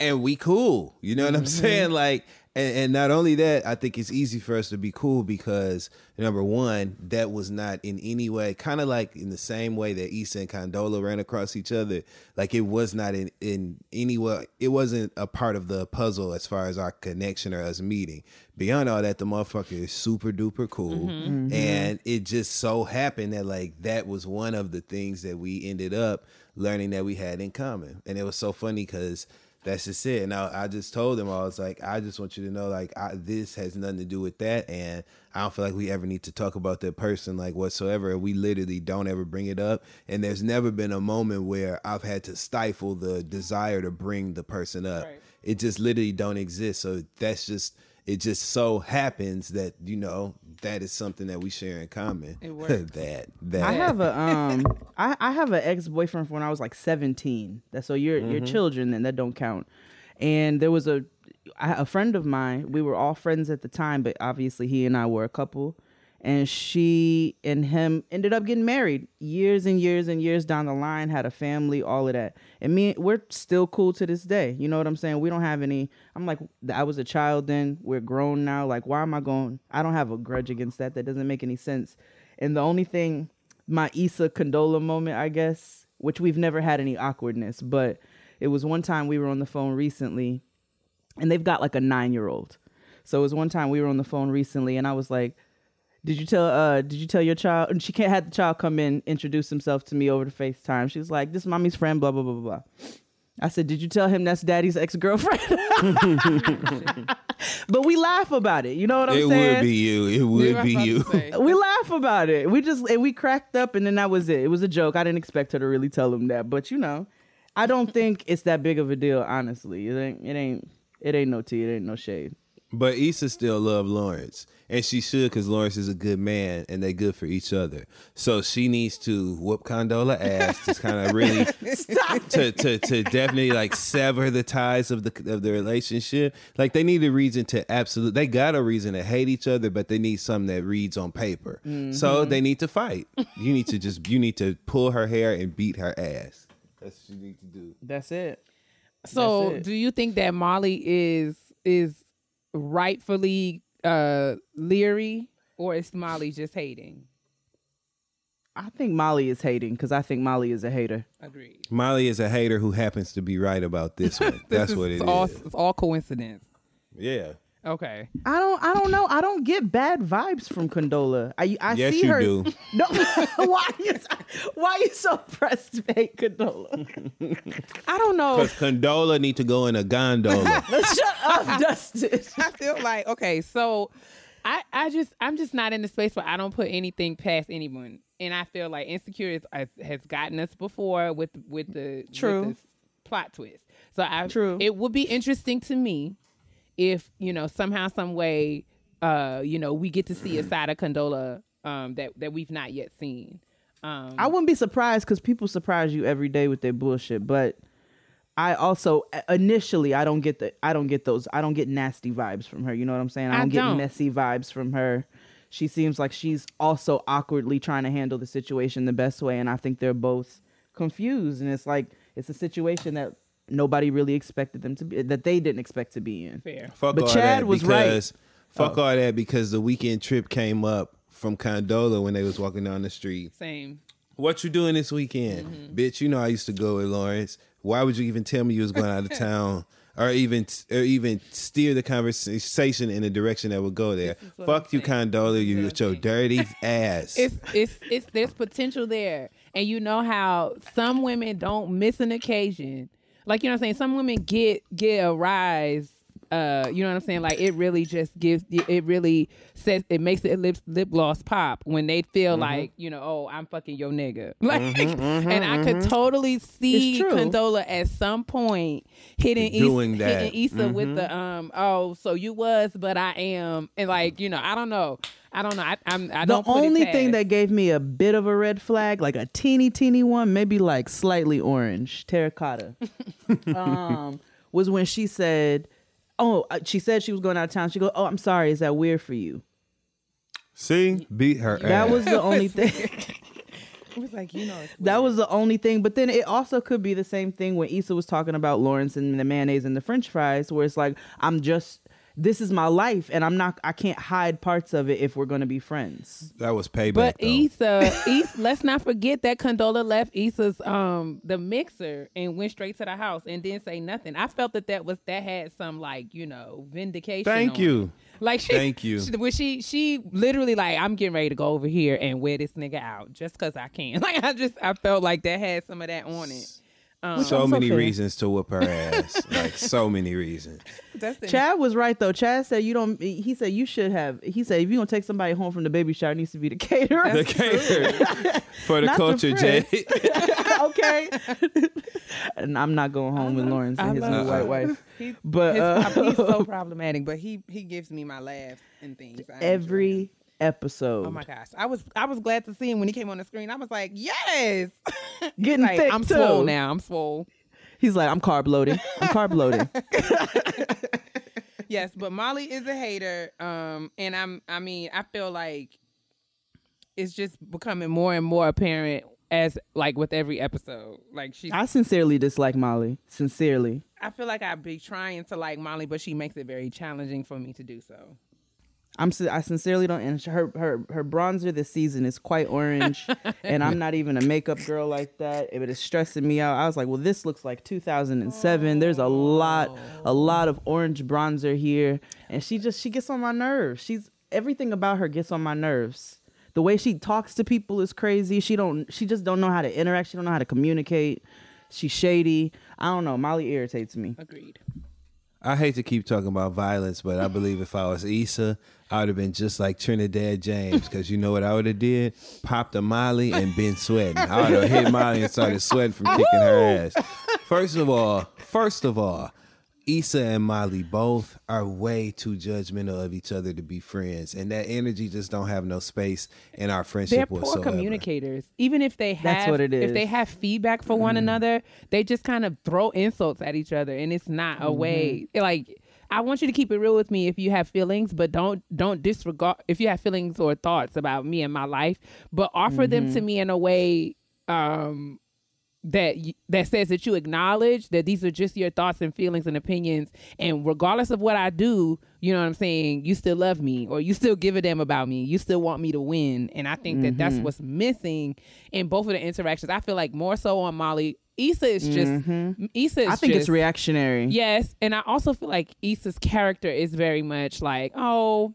C: and we cool. You know what I'm saying? Like, and, and not only that, I think it's easy for us to be cool because number one, that was not in any way kind of like in the same way that Issa and Condola ran across each other. Like it was not in in any way. It wasn't a part of the puzzle as far as our connection or us meeting. Beyond all that, the motherfucker is super duper cool, mm-hmm. Mm-hmm. and it just so happened that like that was one of the things that we ended up learning that we had in common, and it was so funny because that's just it. And I, I just told him I was like, I just want you to know, like, I, this has nothing to do with that, and I don't feel like we ever need to talk about that person like whatsoever. We literally don't ever bring it up, and there's never been a moment where I've had to stifle the desire to bring the person up.
B: Right.
C: It just literally don't exist. So that's just it. Just so happens that you know that is something that we share in common.
B: It works.
C: that that
A: I have a um I, I have an ex boyfriend from when I was like seventeen. That's so you're you're children and that don't count. And there was a a friend of mine. We were all friends at the time, but obviously he and I were a couple. And she and him ended up getting married years and years and years down the line. Had a family, all of that. And me, we're still cool to this day. You know what I'm saying? We don't have any. I'm like, I was a child then. We're grown now. Like, why am I going? I don't have a grudge against that. That doesn't make any sense. And the only thing my Issa Condola moment, I guess, which we've never had any awkwardness, but it was one time we were on the phone recently and they've got like a nine year old. So it was one time we were on the phone recently and I was like, did you tell uh did you tell your child and she can't had the child come in introduce himself to me over the FaceTime. She was like, This is mommy's friend, blah blah blah blah blah. I said, Did you tell him that's daddy's ex girlfriend? but we laugh about it. You know what I'm
C: it
A: saying?
C: It would be you. It would be you.
A: we laugh about it. We just and we cracked up, and then that was it. It was a joke. I didn't expect her to really tell him that, but you know, I don't think it's that big of a deal. Honestly, it ain't. It ain't. It ain't no tea. It ain't no shade.
C: But Issa still love Lawrence, and she should because Lawrence is a good man, and they good for each other. So she needs to whoop Condola ass to kind of really to, to to definitely like sever the ties of the of the relationship. Like they need a reason to absolute. They got a reason to hate each other, but they need something that reads on paper. So mm-hmm. they need to fight. You need to just you need to pull her hair and beat her ass. That's what you need to do.
A: That's it.
B: So,
A: That's it.
B: do you think that Molly is is rightfully uh leery, or is Molly just hating?
A: I think Molly is hating because I think Molly is a hater.
B: Agreed.
C: Molly is a hater who happens to be right about this one.
B: This
C: That's
B: is
C: what it is.
B: all, It's all coincidence.
C: Yeah.
B: Okay.
A: I don't. I don't know. I don't get bad vibes from Condola. I I
C: Yes,
A: see
C: you
A: her.
C: do.
A: No. why you Why you so pressed to hate Condola?
B: I don't know.
C: Because Condola need to go in a gondola.
A: Shut up, Dustin.
B: I feel like okay, so I I just I'm just not in the space where I don't put anything past anyone, and I feel like insecure is, has, has gotten us before with with the with
A: True.
B: the plot twist. So I
A: True.
B: It would be interesting to me if you know somehow some way uh you know we get to see a side of Condola um that that we've not yet seen. Um,
A: I wouldn't be surprised because people surprise you every day with their bullshit. But I also initially I don't get the I don't get those I don't get nasty vibes from her. You know what I'm saying? I
B: I
A: don't get
B: don't.
A: messy vibes from her. She seems like she's also awkwardly trying to handle the situation the best way, and I think they're both confused. And it's like it's a situation that nobody really expected them to be that they didn't expect to be in.
B: fair.
C: Fuck
A: But
C: all
A: Chad
C: that
A: was right.
C: because, Fuck
A: Oh.
C: all that because the weekend trip came up from Condola when they was walking down the street.
B: Same.
C: What you doing this weekend,
A: Mm-hmm.
C: bitch? You know I used to go with Lawrence. Why would you even tell me you was going out of town, or even or even steer the conversation in a direction that would go there. Fuck
B: I'm
C: you. Condola. You
B: what
C: with your dirty ass.
B: it's it's it's there's potential there and you know how some women don't miss an occasion like you know what i'm saying? Some women get get a rise uh you know what i'm saying? Like it really just gives it really says it makes the lip lip gloss pop when they feel
C: Mm-hmm.
B: like you know oh i'm fucking your nigga. Like and i could totally see condola at some point hitting
C: Doing
B: Issa,
C: that.
B: hitting Issa with the um oh so you was but i am. And like you know i don't know i don't know i i'm i
A: the
B: don't put
A: only thing that gave me a bit of a red flag, like a teeny teeny one, maybe like slightly orange, terracotta, um, was when she said, "Oh, uh, she said she was going out of town." She go, "Oh, I'm sorry. Is that weird for you?"
C: See, beat her.
A: That
C: ass.
A: was the only thing.
B: I was like, you know, it's
A: That was the only thing. But then it also could be the same thing when Issa was talking about Lawrence and the mayonnaise and the French fries, where it's like, I'm just this is my life and I'm not I can't hide parts of it if we're gonna be friends.
C: That was payback.
B: But
C: though.
B: Issa, Issa, let's not forget that Condola left Issa's um the mixer and went straight to the house and didn't say nothing. I felt that that was that had some like you know vindication.
C: Thank
B: on
C: you.
B: it. Like she,
C: Thank you.
B: She, when she she literally like I'm getting ready to go over here and wear this nigga out just because I can. Like I just I felt like that had some of that on it. Um,
C: so many
A: fair.
C: reasons to whoop her ass. like so many reasons.
B: that's the,
A: Chad was right though. Chad said you don't he said you should have he said if you're gonna take somebody home from the baby shower, it needs to be the caterer.
C: The caterer for the
A: Not
C: culture,
A: friend.
C: Jay.
A: okay. and I'm not going home with Lawrence and
B: I
A: his new white
C: him.
A: wife.
B: He,
A: But
B: his-
A: uh,
B: he's so problematic, but he he gives me my laugh and things. I
A: every episode.
B: Oh my gosh, I was I was glad to see him when he came on the screen. I was like, yes,
A: Getting
B: like,
A: thick
B: I'm
A: too.
B: swole now. I'm swole.
A: He's like, I'm carb loading. I'm carb loading.
B: Yes, but Molly is a hater. Um, and I'm I mean I feel like it's just becoming more and more apparent as like with every episode. Like she,
A: I sincerely dislike Molly. Sincerely.
B: I feel like I'd be trying to like Molly, but she makes it very challenging for me to do so.
A: I'm I sincerely don't and her her her bronzer this season is quite orange and I'm not even a makeup girl like that. It is stressing me out. I was like, well this looks like 2007. There's a lot a oh. lot of orange bronzer here and she just she gets on my nerves. She's everything about her gets on my nerves. The way she talks to people is crazy. She don't she just don't know how to interact. She don't know how to communicate. She's shady. I don't know. Molly irritates me.
B: Agreed.
C: I hate to keep talking about violence, but I believe if I was Issa, I would have been just like Trinidad James, because you know what I would have did? Popped a Molly and been sweating. I would have hit Molly and started sweating from kicking her ass. First of all, first of all, Issa and Molly both are way too judgmental of each other to be friends, and that energy just don't have no space in our friendship.
B: They're
C: friendship
B: poor
C: whatsoever.
B: communicators. Even if they have,
A: That's what it
B: If they have feedback for one mm. another, they just kind of throw insults at each other, and it's not a mm-hmm. way. Like I want you to keep it real with me if you have feelings, but don't don't disregard if you have feelings or thoughts about me and my life, but offer them to me in a way. Um, that that says that you acknowledge that these are just your thoughts and feelings and opinions and regardless of what I do, you know what I'm saying, you still love me or you still give a damn about me. You still want me to win. And I think that that's what's missing in both of the interactions. I feel like more so on Molly. Issa is just Issa is
A: I think it's reactionary.
B: Yes, and I also feel like Issa's character is very much like, oh,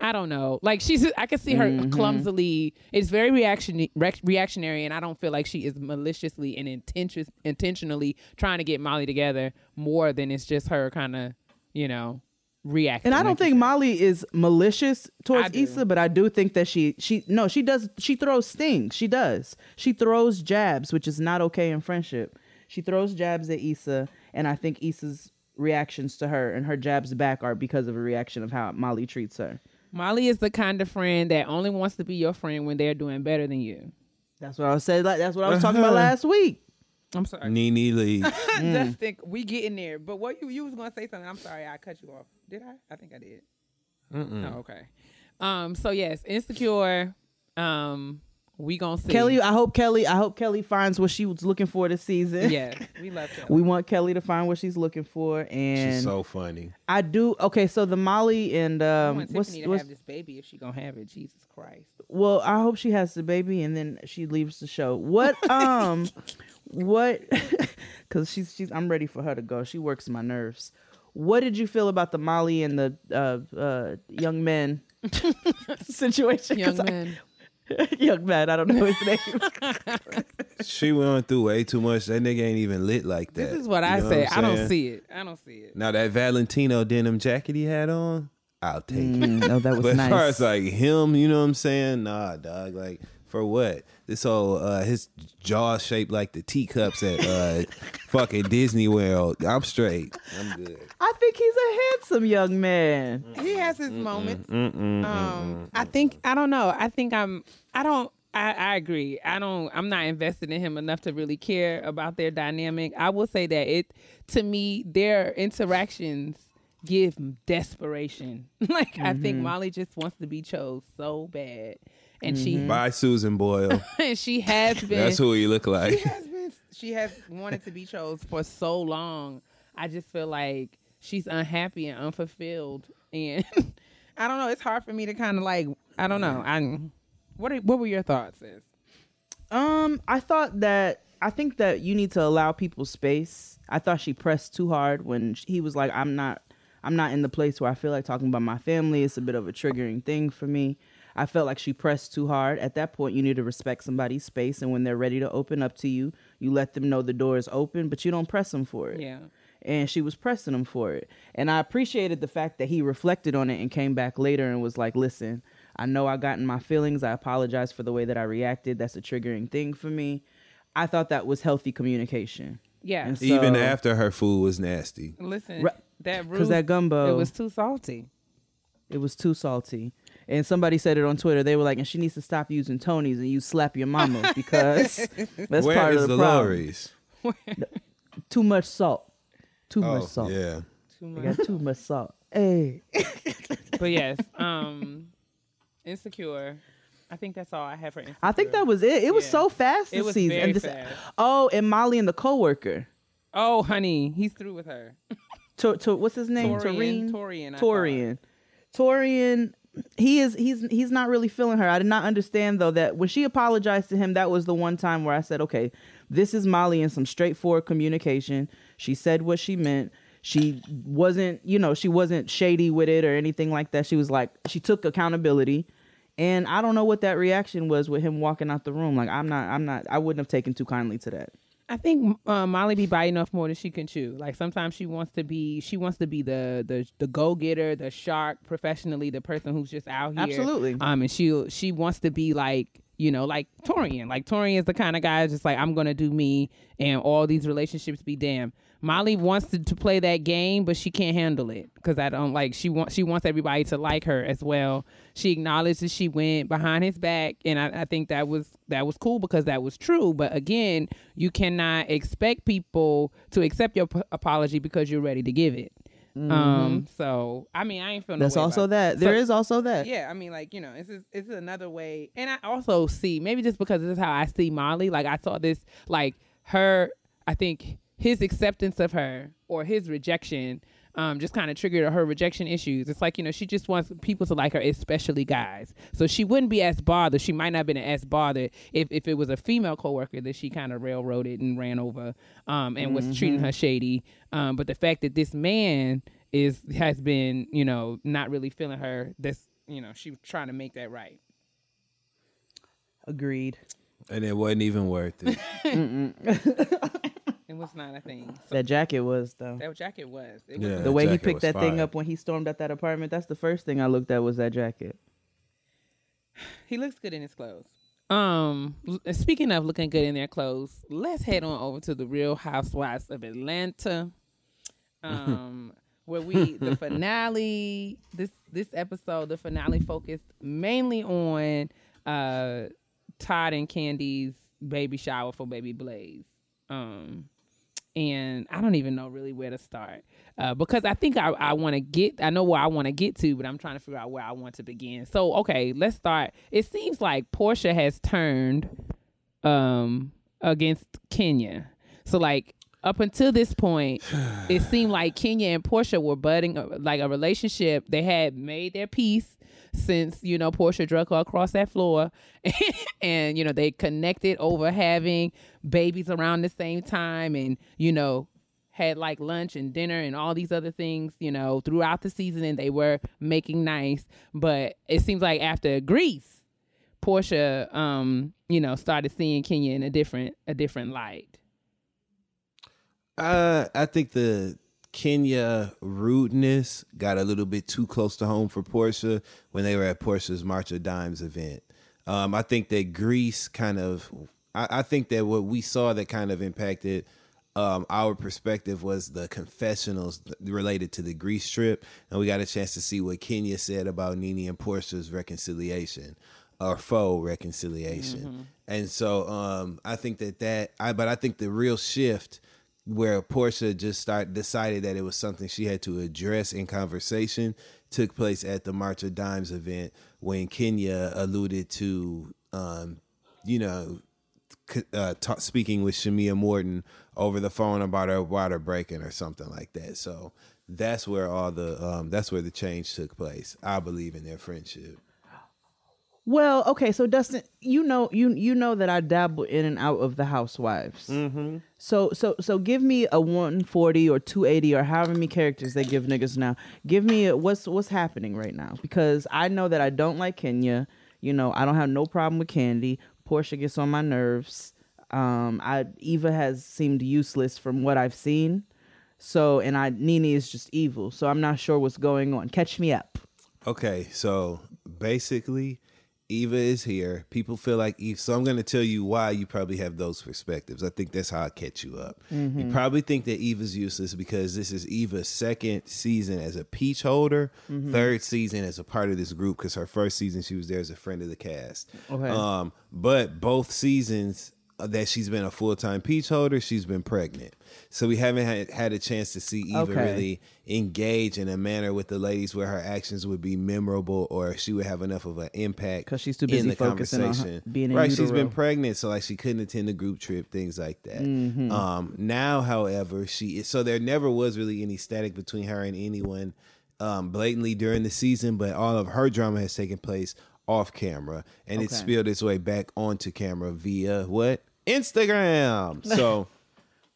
B: I don't know. Like she's, I can see her
A: Mm-hmm.
B: clumsily. It's very reaction rec- reactionary, and I don't feel like she is maliciously and intention intentionally trying to get Molly together more than it's just her kind of, you know, reacting.
A: And I don't
B: like
A: think. Molly is malicious towards
B: do.
A: Issa, but I do think that she she no, she does she throws stings. She does. She throws jabs, which is not okay in friendship. She throws jabs at Issa, and I think Issa's reactions to her and her jabs back are because of a reaction of how Molly treats her.
B: Molly is the kind of friend that only wants to be your friend when they're doing better than you.
A: That's what I was saying. Like that's what I was talking about last week.
B: I'm sorry.
C: Nene Lee.
B: Just mm. think we get in there. But what you you was gonna say something? I'm sorry, I cut you off. Did I? I think I did. Oh, okay. Um. So yes, insecure. Um. We gonna see
A: Kelli, I hope Kelli, I hope Kelli finds what she was looking for this season.
B: Yeah, we love Kelli.
A: We want Kelli to find what she's looking for, and
C: She's so funny.
A: I do. Okay, so the Molly and
B: I
A: um,
B: want
A: what's,
B: Tiffany to
A: what's
B: have this baby if she gonna have it. Jesus Christ.
A: well, I hope she has the baby and then she leaves the show. What um, what? Because she's she's I'm ready for her to go. She works my nerves. What did you feel about the Molly and the uh, uh, young men situation?
B: Young
A: I-
B: man.
A: young man. I don't know his name.
C: She went through way too much. That nigga ain't even lit like that.
B: This is what
C: You
B: I say.
C: I'm
B: I don't see it. I don't see it.
C: Now that Valentino denim jacket he had on, I'll take it.
A: Mm, no, that was
C: But as far as like him, you know what I'm saying? Nah, dog. Like for what? This whole uh his jaw shaped like the teacups at uh fucking Disney World. I'm straight. I'm good.
A: I think he's a handsome young man.
B: He has his moments.
C: Mm-mm,
B: Um, I think I don't know. I think I'm. I don't. I, I agree. I don't. I'm not invested in him enough to really care about their dynamic. I will say that it to me their interactions give desperation. like I think Molly just wants to be chose so bad, and she
C: by Susan Boyle.
B: and she has been
C: That's who you look like.
B: she
C: like.
B: has been she has wanted to be chose for so long. I just feel like she's unhappy and unfulfilled, and I don't know. It's hard for me to kind of like I don't know. I what are, what were your thoughts? Sis?
A: Um, I thought that I think that you need to allow people space. I thought she pressed too hard when sh- he was like, "I'm not, I'm not in the place where I feel like talking about my family. It's a bit of a triggering thing for me." I felt like she pressed too hard. At that point, you need to respect somebody's space, and when they're ready to open up to you, you let them know the door is open, but you don't press them for it
B: Yeah,
A: and she was pressing him for it. And I appreciated the fact that he reflected on it and came back later and was like, "Listen, I know I got in my feelings. I apologize for the way that I reacted. That's a triggering thing for me." I thought that was healthy communication.
B: yeah.
A: And
C: Even after her food was nasty.
B: Listen,
A: Right.
B: that
A: Cuz that gumbo
B: it was too salty.
A: it was too salty. And somebody said it on Twitter. They were like, "And she needs to stop using Tony's and you slap your mama because that's
C: Where
A: part
C: is
A: of the,
C: the
A: problem.
C: Lawry's?
A: Too much salt. Too
C: Oh,
A: much salt.
C: yeah.
B: Too
A: They
B: much.
A: got too much salt. Hey.
B: but yes, um, insecure. I think that's all I have for insecure.
A: I think that was it. It was
B: Yeah.
A: so fast
B: It
A: this
B: was
A: season.
B: very
A: And this-
B: fast.
A: Oh, and Molly and the coworker.
B: Oh, honey, he's through with her.
A: To, to, what's his name?
B: Taurean. Taurean.
A: Taurean. Taurean. He is. He's. He's not really feeling her. I did not understand though that when she apologized to him, that was the one time where I said, "Okay, this is Molly in some straightforward communication. She said what she meant. She wasn't. You know, she wasn't shady with it or anything like that. She was like, she took accountability." And I don't know what that reaction was with him walking out the room. Like I'm not. I'm not. I wouldn't have taken too kindly to that.
B: I think uh, Molly be biting off more than she can chew. Like sometimes she wants to be, she wants to be the the the go getter, the shark, professionally, the person who's just out here.
A: Absolutely.
B: Um, and she she wants to be like you know like Taurean. Like Taurean is the kind of guy just like I'm gonna do me, and all these relationships be damn. Molly wants to, to play that game, but she can't handle it because I don't like. She wants she wants everybody to like her as well. She acknowledged that she went behind his back, and I, I think that was that was cool because that was true. But again, you cannot expect people to accept your p- apology because you're ready to give it. Um. So I mean, I ain't feeling. no
A: Mm-hmm. That's also that. There
B: So-
A: is also that.
B: yeah, I mean, like you know, it's just, it's another way, and I also see maybe just because this is how I see Molly. Like I saw this, like her. I think his acceptance of her or his rejection, um, just kind of triggered her rejection issues. It's like you know, she just wants people to like her, especially guys. So she wouldn't be as bothered. She might not have been as bothered if if it was a female coworker that she kind of railroaded and ran over, um, and was treating her shady. Um, but the fact that this man is has been you know not really feeling her this you know she was trying to make that right
A: Agreed.
C: And it wasn't even worth it.
B: it was not a thing so
A: That jacket was though.
B: that jacket was it
C: Yeah.
A: the way he picked
C: was
A: that thing up when he stormed at that apartment, that's the first thing I looked at was that jacket.
B: he looks good in his clothes um speaking of looking good in their clothes let's head on over to the real housewives of atlanta um where we the finale this this episode the finale focused mainly on uh todd and Kandi's baby shower for baby blaze um and I don't even know really where to start uh, because I think I, I want to get I know where I want to get to, but I'm trying to figure out where I want to begin. So okay, let's start. It seems like Porsha has turned um, against Kenya. So like up until this point, it seemed like Kenya and Porsha were budding uh, like a relationship. They had made their peace since you know Porsha drug her across that floor, and you know they connected over having babies around the same time, and you know had like lunch and dinner and all these other things, you know, throughout the season, and they were making nice. But it seems like after Greece, Porsha, um, you know, started seeing Kenya in a different a different light.
C: Uh, I think the Kenya rudeness got a little bit too close to home for Porsha when they were at Porsha's March of Dimes event. Um, I think that Greece kind of, I, I think that what we saw that kind of impacted um, our perspective was the confessionals related to the Greece trip, and we got a chance to see what Kenya said about Nene and Porsha's reconciliation or faux reconciliation. And so um, I think that that, I but I think the real shift where Porsha just start decided that it was something she had to address in conversation took place at the March of Dimes event when Kenya alluded to, um, you know, uh, ta- speaking with Shamea Morton over the phone about her water breaking or something like that. So that's where all the um, that's where the change took place. I believe in their friendship.
A: Well, okay, so Dustin, you know, you you know that I dabble in and out of the housewives. Mm-hmm. So so so give me a one forty or two eighty or however many characters they give niggas now. Give me a, what's what's happening right now because I know that I don't like Kenya. You know, I don't have no problem with Kandi. Porsha gets on my nerves. Um, I Eva has seemed useless from what I've seen. So and I Nene is just evil. So I'm not sure what's going on. Catch me up.
C: Okay, so basically, Eva is here. People feel like Eve. So I'm going to tell you why you probably have those perspectives. I think that's how I catch you up. You probably think that Eva's useless because this is Eva's second season as a peach holder, third season as a part of this group. Because her first season she was there as a friend of the cast.
A: Okay.
C: Um, but both seasons that she's been a full time peach holder, she's been pregnant. So we haven't had, had a chance to see Eva
A: Okay.
C: really engage in a manner with the ladies where her actions would be memorable or she would have enough of an impact
A: because she's too busy in
C: the
A: focusing on her-
C: conversation.
A: being in
C: right, she's been pregnant, so like she couldn't attend the group trip, things like that.
A: Mm-hmm.
C: Um, now, however, she is so there never was really any static between her and anyone um, blatantly during the season, but all of her drama has taken place off camera, and it spilled its way back onto camera via what Instagram. So.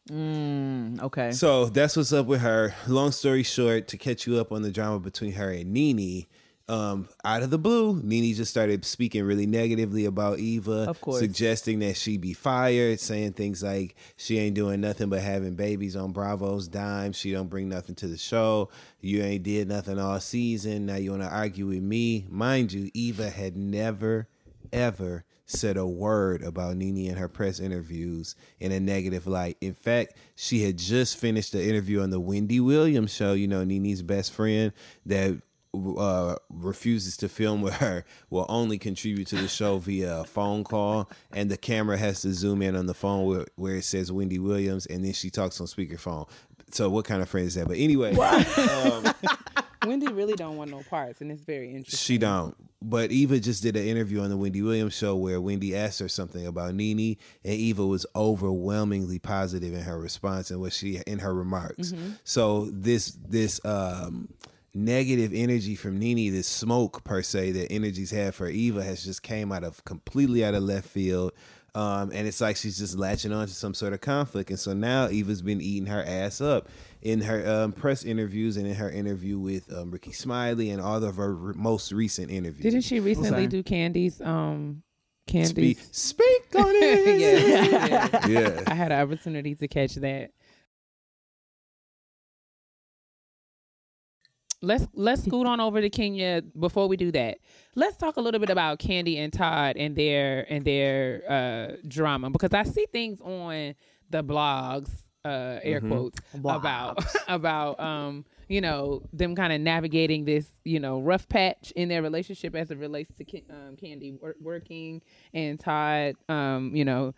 A: Mm, okay.
C: So that's what's up with her. Long story short, to catch you up on the drama between her and Nene, um, out of the blue, Nene just started speaking really negatively about Eva,
A: Of course.
C: suggesting that she be fired, saying things like she ain't doing nothing but having babies on Bravo's dime. She don't bring nothing to the show. You ain't did nothing all season. Now you want to argue with me, mind you. Eva had never, ever said a word about Nene in her press interviews in a negative light. In fact, she had just finished the interview on the Wendy Williams show, you know, Nene's best friend that uh, refuses to film with her will only contribute to the show via a phone call and the camera has to zoom in on the phone where, where it says Wendy Williams and then she talks on speakerphone. So what kind of friend is that? But anyway,
B: Wendy really don't want no parts, and it's very interesting.
C: She don't. But Eva just did an interview on the Wendy Williams show where Wendy asked her something about Nene, and Eva was overwhelmingly positive in her response and what she in her remarks. So this this um negative energy from Nene, this smoke per se that energies have for Eva has just came out of completely out of left field. Um, and it's like she's just latching on to some sort of conflict. And so now Eva's been eating her ass up in her um, press interviews and in her interview with um, Rickey Smiley and all of her re- most recent interviews.
B: Didn't she recently do Kandi's um
C: Speak,
B: Kandi's?
C: speak on it.
B: yeah, yeah.
C: yeah.
B: I had an opportunity to catch that. Let's let's scoot on over to Kenya. Before we do that, let's talk a little bit about Kandi and Todd and their and their uh, drama because I see things on the blogs, uh, air quotes, about about um you know them kind of navigating this you know rough patch in their relationship as it relates to um, Kandi wor- working and Todd um you know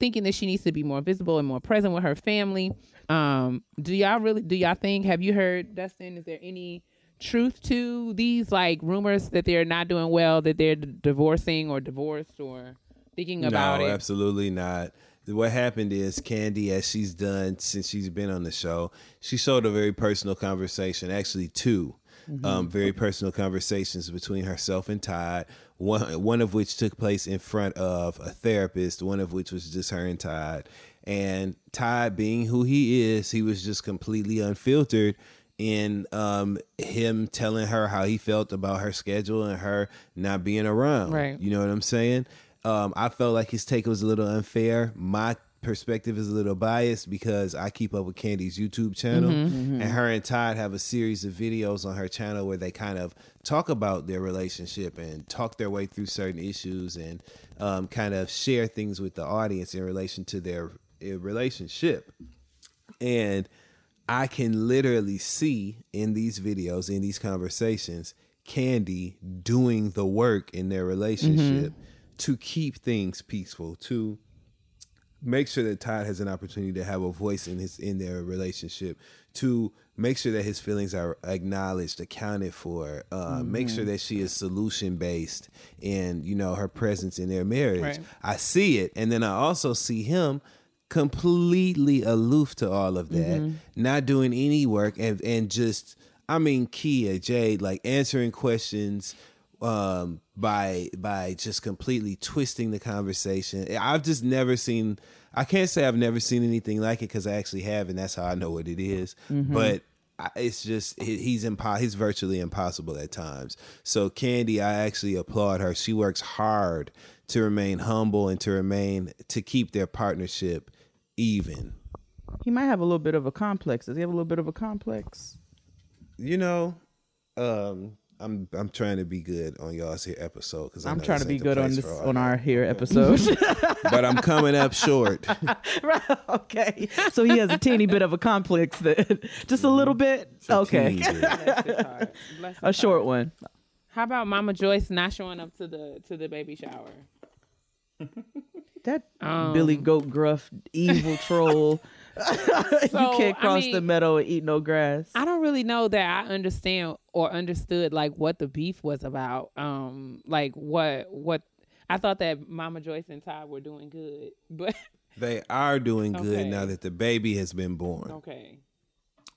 B: thinking that she needs to be more visible and more present with her family. Um, do y'all really do y'all think have you heard Dustin, is there any truth to these like rumors that they're not doing well, that they're d- divorcing or divorced or thinking about it?
C: no,
B: it?
C: absolutely not. What happened is Kandi, as she's done since she's been on the show, she showed a very personal conversation, actually two. Um, very personal conversations between herself and Todd. One one of which took place in front of a therapist. One of which was just her and Todd. And Todd, being who he is, he was just completely unfiltered in um, him telling her how he felt about her schedule and her not being around.
B: Right.
C: You know what I'm saying? Um, I felt like his take was a little unfair. My perspective is a little biased because I keep up with Kandi's YouTube channel, and her and Todd have a series of videos on her channel where they kind of talk about their relationship and talk their way through certain issues and um, kind of share things with the audience in relation to their uh, relationship. And I can literally see in these videos, in these conversations, Kandi doing the work in their relationship to keep things peaceful, to make sure that Todd has an opportunity to have a voice in his in their relationship, to make sure that his feelings are acknowledged, accounted for, uh, make sure that she is solution based in you know her presence in their marriage.
B: Right.
C: I see it, and then I also see him completely aloof to all of that, not doing any work, and and just I mean Keia Jade like answering questions um by by just completely twisting the conversation. I've just never seen I can't say I've never seen anything like it cuz I actually have and that's how I know what it is. But I- it's just he- he's impo- he's virtually impossible at times. So Kandi, I actually applaud her. She works hard to remain humble and to remain to keep their partnership even.
A: He might have a little bit of a complex. Does he have a little bit of a complex?
C: You know, um I'm I'm trying to be good on y'all's here episode because
A: I'm trying to be good on this on our here episode.
C: but I'm coming up short.
A: Right, okay, so he has a teeny bit of a complex that just a little bit. Okay,
C: Teeny bit.
B: Bless his heart. Bless his
A: a short one.
B: How about Mama Joyce not showing up to the to the baby shower?
A: That
B: Um,
A: Billy Goat Gruff evil troll. you can't
B: I
A: cross
B: mean-
A: the meadow and eat no grass.
B: I don't really know that I understand or understood like what the beef was about. Um, like what what I thought that Mama Joyce and Todd were doing good, but
C: They are doing good
B: Okay.
C: now that the baby has been born.
B: okay.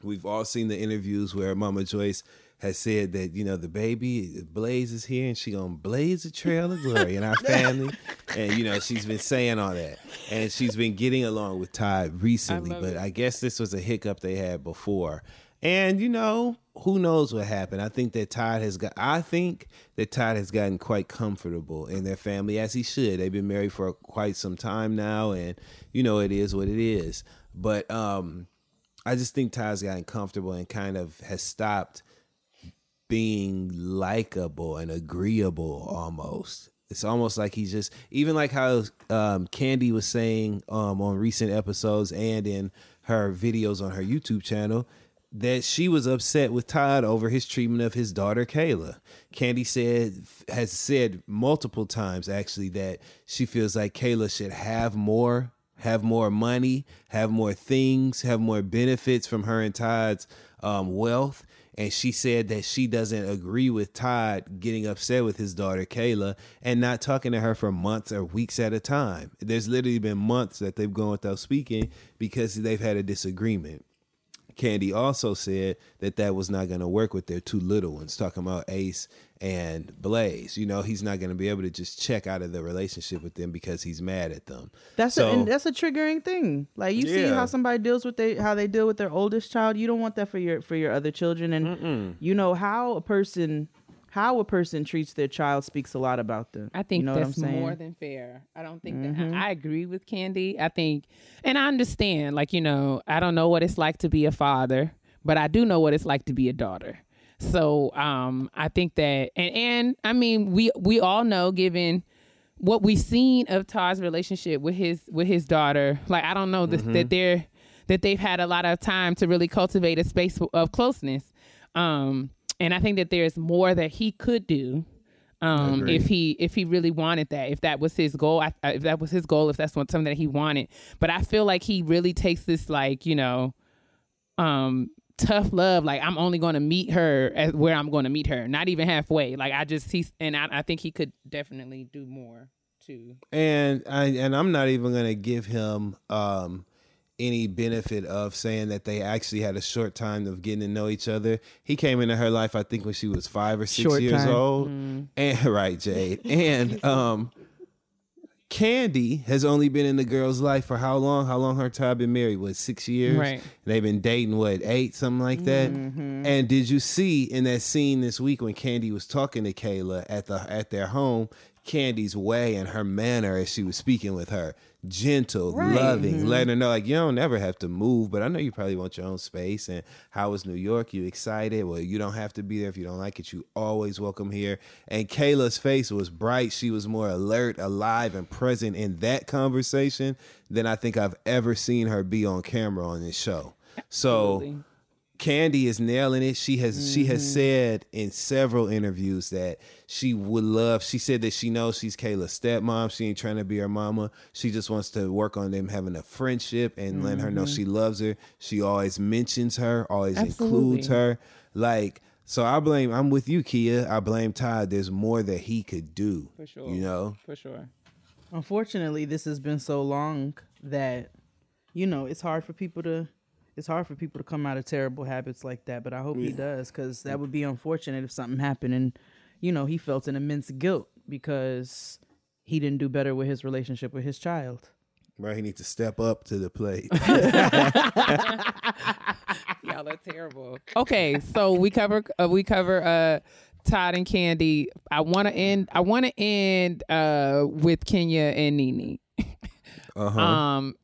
C: We've all seen the interviews where Mama Joyce has said that you know the baby Blaze is here and she gonna blaze a trail of glory in our family, and you know she's been saying all that, and she's been getting along with Todd recently,
B: I
C: but
B: it.
C: I guess this was a hiccup they had before, and you know who knows what happened. I think that Todd has got. I think that Todd has gotten quite comfortable in their family as he should. They've been married for quite some time now, and you know it is what it is. But um, I just think Todd's gotten comfortable and kind of has stopped being likable and agreeable almost. It's almost like he's just even like how um, Kandi was saying um, on recent episodes and in her videos on her YouTube channel that she was upset with Todd over his treatment of his daughter Kaela. Kandi said has said multiple times actually that she feels like Kaela should have more have more money, have more things, have more benefits from her and Todd's um, wealth. And she said that she doesn't agree with Todd getting upset with his daughter Kaela and not talking to her for months or weeks at a time. There's literally been months that they've gone without speaking because they've had a disagreement. Kandi also said that that was not going to work with their two little ones, talking about Ace and Blaze. You know, he's not going to be able to just check out of the relationship with them because he's mad at them.
A: That's
C: so,
A: a, and that's a triggering thing. Like you see how somebody deals with they how they deal with their oldest child. You don't want that for your for your other children, and you know how a person how a person treats their child speaks a lot about them.
B: I think
A: you know
B: that's more than fair. I don't think that I, I agree with Kandi. I think, and I understand, like, you know, I don't know what it's like to be a father, but I do know what it's like to be a daughter. So um, I think that, and, and I mean, we we all know, given what we've seen of Todd's relationship with his with his daughter, like I don't know this, that they're that they've had a lot of time to really cultivate a space of closeness. Um, and I think that there's more that he could do um if he if he really wanted that if that was his goal I, I- if that was his goal if that's something that he wanted. But i feel like he really takes this like you know um tough love like i'm only going to meet her at where i'm going to meet her not even halfway. Like i just he's and I, I think he could definitely do more too.
C: And I and I'm not even going to give him um, any benefit of saying that they actually had a short time of getting to know each other. He came into her life, I think, when she was five or six
A: Short
C: years
A: time.
C: old, and right, Jade, and um. Kandi has only been in the girl's life for how long? How long her time been married? What six years?
B: Right.
C: They've been dating what eight, something like that. And did you see in that scene this week when Kandi was talking to Kaela at the at their home? Kandi's way and her manner as she was speaking with her, gentle, loving, mm-hmm. letting her know like you don't ever have to move, but I know you probably want your own space. And how was New York? You excited? Well, you don't have to be there if you don't like it. You always welcome here. And Kaela's face was bright. She was more alert, alive, and present in that conversation than I think I've ever seen her be on camera on this show. So.
B: Absolutely.
C: Kandi is nailing it. She has she has mm-hmm. said in several interviews that she would love. She said that she knows she's Kaela's stepmom. She ain't trying to be her mama. She just wants to work on them having a friendship and letting her know mm-hmm. she loves her. She always mentions her, always includes her. Like so, I blame. I'm with you, Keia. I blame Todd. There's more that he could do.
B: For sure.
C: You know.
B: For sure.
A: Unfortunately, this has been so long that you know it's hard for people to it's hard for people to come out of terrible habits like that. But I hope he does because that would be unfortunate if something happened and you know he felt an immense guilt because he didn't do better with his relationship with his child.
C: Right, he needs to step up to the plate.
B: Y'all are terrible. Okay, so we cover uh, we cover uh Todd and Kandi. I want to end I want to end uh with Kenya and Nene.
C: Uh-huh.
B: Um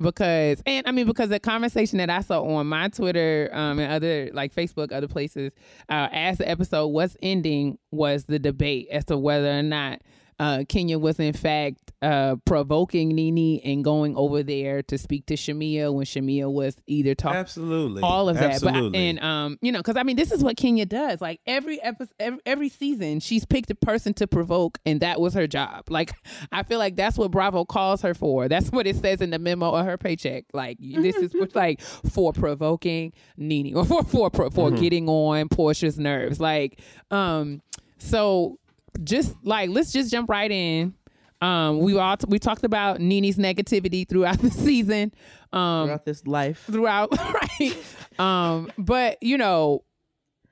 B: because and I mean because the conversation that I saw on my Twitter um and other like Facebook other places uh as the episode was ending was the debate as to whether or not uh Kenya was in fact uh provoking Nene and going over there to speak to Shamea when Shamea was either talking
C: Absolutely.
B: all of that.
C: Absolutely.
B: But and um, you know, because I mean, this is what Kenya does. Like every episode, every, every season, she's picked a person to provoke, and that was her job. Like I feel like that's what Bravo calls her for. That's what it says in the memo of her paycheck. Like this is what's like for provoking Nene or for for for, for getting on Porsha's nerves. Like um, so just like let's just jump right in. Um, we all we talked about Nene's negativity throughout the season. Um,
A: Throughout this life,
B: throughout right. Um but you know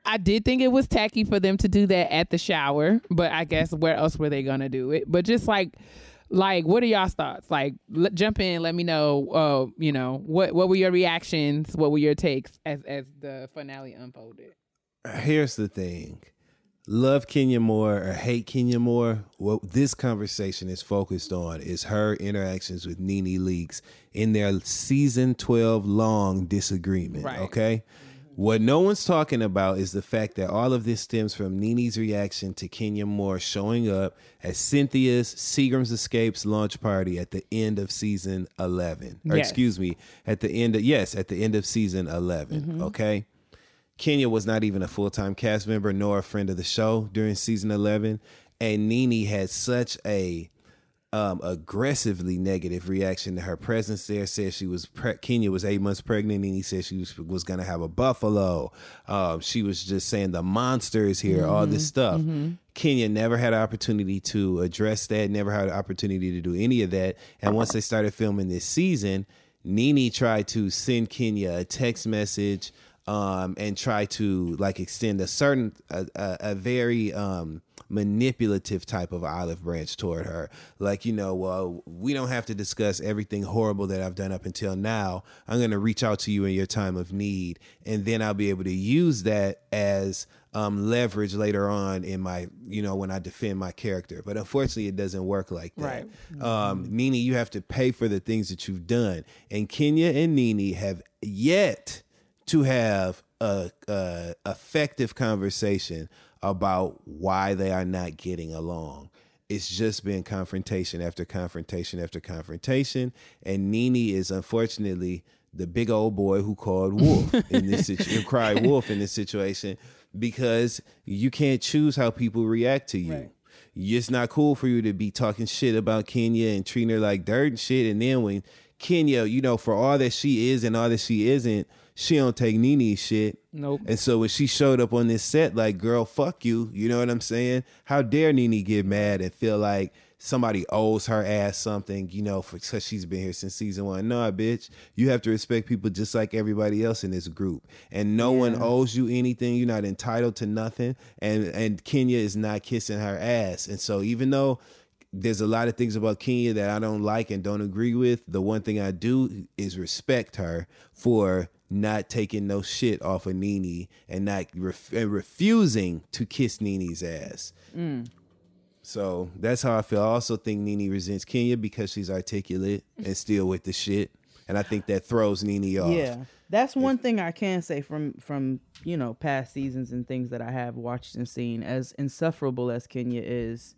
B: i did think it was tacky for them to do that at the shower but i guess where else were they gonna do it? But just like like what are y'all's thoughts? Like l- jump in let me know uh you know what what were your reactions? What were your takes as as the finale unfolded?
C: Here's the thing love Kenya more or hate Kenya more, what this conversation is focused on is her interactions with Nene Leakes in their season 12 long disagreement.
B: Right.
C: Okay. What no one's talking about is the fact that all of this stems from Nene's reaction to Kenya Moore showing up at Cynthia's Seagram's Escapes launch party at the end of season 11. Or
B: Yes.
C: excuse me, at the end of, yes, at the end of season 11. Mm-hmm. Okay. Kenya was not even a full time cast member nor a friend of the show during season 11. And Nene had such a um, aggressively negative reaction to her presence there. Said she was pre- Kenya was eight months pregnant, and he said she was was gonna have a buffalo. Um, she was just saying the monster is here, all this stuff. Kenya never had an opportunity to address that. Never had an opportunity to do any of that. And once they started filming this season, Nene tried to send Kenya a text message um, and try to like extend a certain a, a, a very um, manipulative type of olive branch toward her. Like you know well we don't have to discuss everything horrible that i've done up until now. I'm going to reach out to you in your time of need and then i'll be able to use that as um, leverage later on in my you know when i defend my character. But unfortunately it doesn't work like that. Um, Nene, you have to pay for the things that you've done. And kenya and Nene have yet to have a, a effective conversation about why they are not getting along. It's just been confrontation after confrontation after confrontation, and Nene is unfortunately the big old boy who called wolf in this situation, cried wolf in this situation because you can't choose how people react to you. It's not cool for you to be talking shit about Kenya and treating her like dirt and shit, and then when Kenya, you know, for all that she is and all that she isn't, she don't take Nene's shit.
B: Nope.
C: And so when she showed up on this set, like, girl, fuck you. You know what I'm saying? How dare Nene get mad and feel like somebody owes her ass something, you know, for because she's been here since season one. Nah, bitch. You have to respect people just like everybody else in this group. And no one owes you anything. You're not entitled to nothing. And and Kenya is not kissing her ass. And so even though there's a lot of things about Kenya that I don't like and don't agree with. The one thing I do is respect her for not taking no shit off of Nene and not ref- and refusing to kiss Nene's ass. So that's how I feel. I also think Nene resents Kenya because she's articulate and still with the shit, and I think that throws Nene off.
A: Yeah, that's one thing I can say from from you know past seasons and things that I have watched and seen. As insufferable as Kenya is,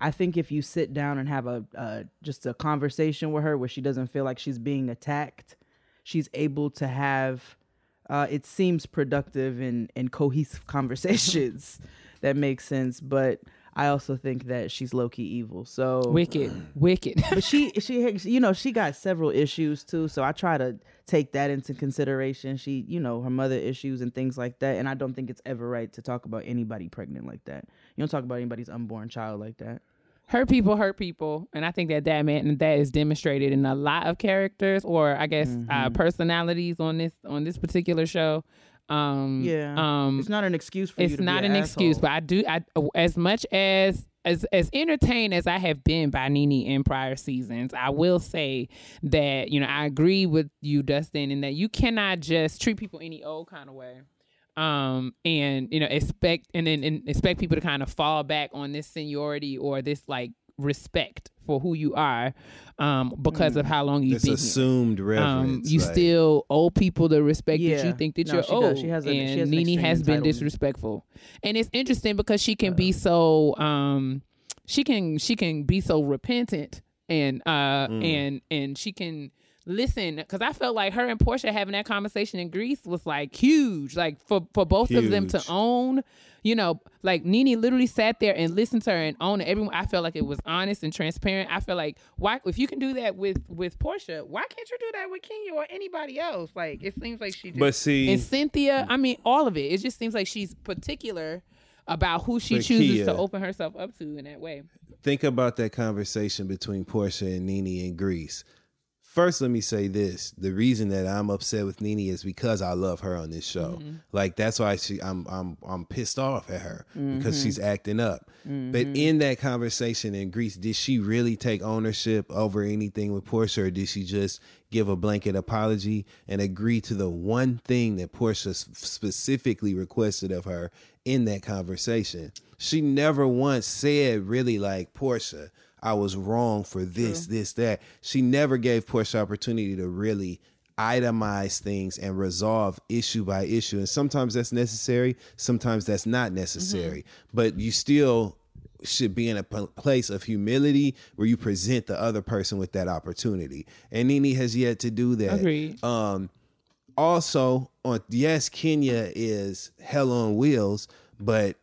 A: I think if you sit down and have a uh, just a conversation with her where she doesn't feel like she's being attacked, she's able to have uh, it seems productive and and cohesive conversations that make sense. But I also think that she's low key evil. So
B: Wicked, wicked.
A: but she she you know she got several issues too so i try to take that into consideration she you know her mother issues and things like that and i don't think it's ever right to talk about anybody pregnant like that you don't talk about anybody's unborn child like that
B: hurt people hurt people and i think that that man that is demonstrated in a lot of characters or i guess uh, personalities on this on this particular show. Um
A: yeah.
B: um
A: it's not an excuse for you
B: it's
A: to be
B: not
A: an,
B: an excuse but i do i as much as as as entertained as i have been by nene in prior seasons i will say that you know i agree with you dustin in that you cannot just treat people any old kind of way um and you know expect and then and expect people to kind of fall back on this seniority or this like respect for who you are um because of how long you've
C: This
B: been here
C: assumed
B: um,
C: reverence.
B: you
C: like-
B: still owe people the respect that you think that
A: No,
B: you're
A: she does.
B: owed.
A: She has a-
B: and
A: she has an
B: Nene
A: extreme
B: has been disrespectful, and it's interesting because she can be so um, she can she can be so repentant and uh
C: Mm.
B: and and she can listen because I felt like her and Porsha having that conversation in Greece was like huge, like for for both of them to own. You know, like Nene literally sat there and listened to her and owned it. Everyone, I felt like it was honest and transparent. I feel like why, if you can do that with with Porsha, why can't you do that with Kenya or anybody else? Like it seems like she. Just,
C: But see-
B: and Cynthia, I mean, all of it. It just seems like she's particular about who she
C: But
B: chooses
C: Keia-
B: to open herself up to in that way.
C: think about that conversation between Porsha and Nene in Greece. First, let me say this: the reason that I'm upset with Nene is because I love her on this show. Mm-hmm. Like that's why she, I'm, I'm, I'm pissed off at her because mm-hmm. she's acting up. But mm-hmm. in that conversation in Greece, did she really take ownership over anything with Porsha, or did she just give a blanket apology and agree to the one thing that Porsha specifically requested of her in that conversation? She never once said really like Porsha. I was wrong for this, this, that. She never gave Porsha opportunity to really itemize things and resolve issue by issue. And sometimes that's necessary, sometimes that's not necessary. But you still should be in a p- place of humility where you present the other person with that opportunity. And Nene has yet to do that.
B: Agreed.
C: Um, also, on yes, Kenya is hell on wheels, but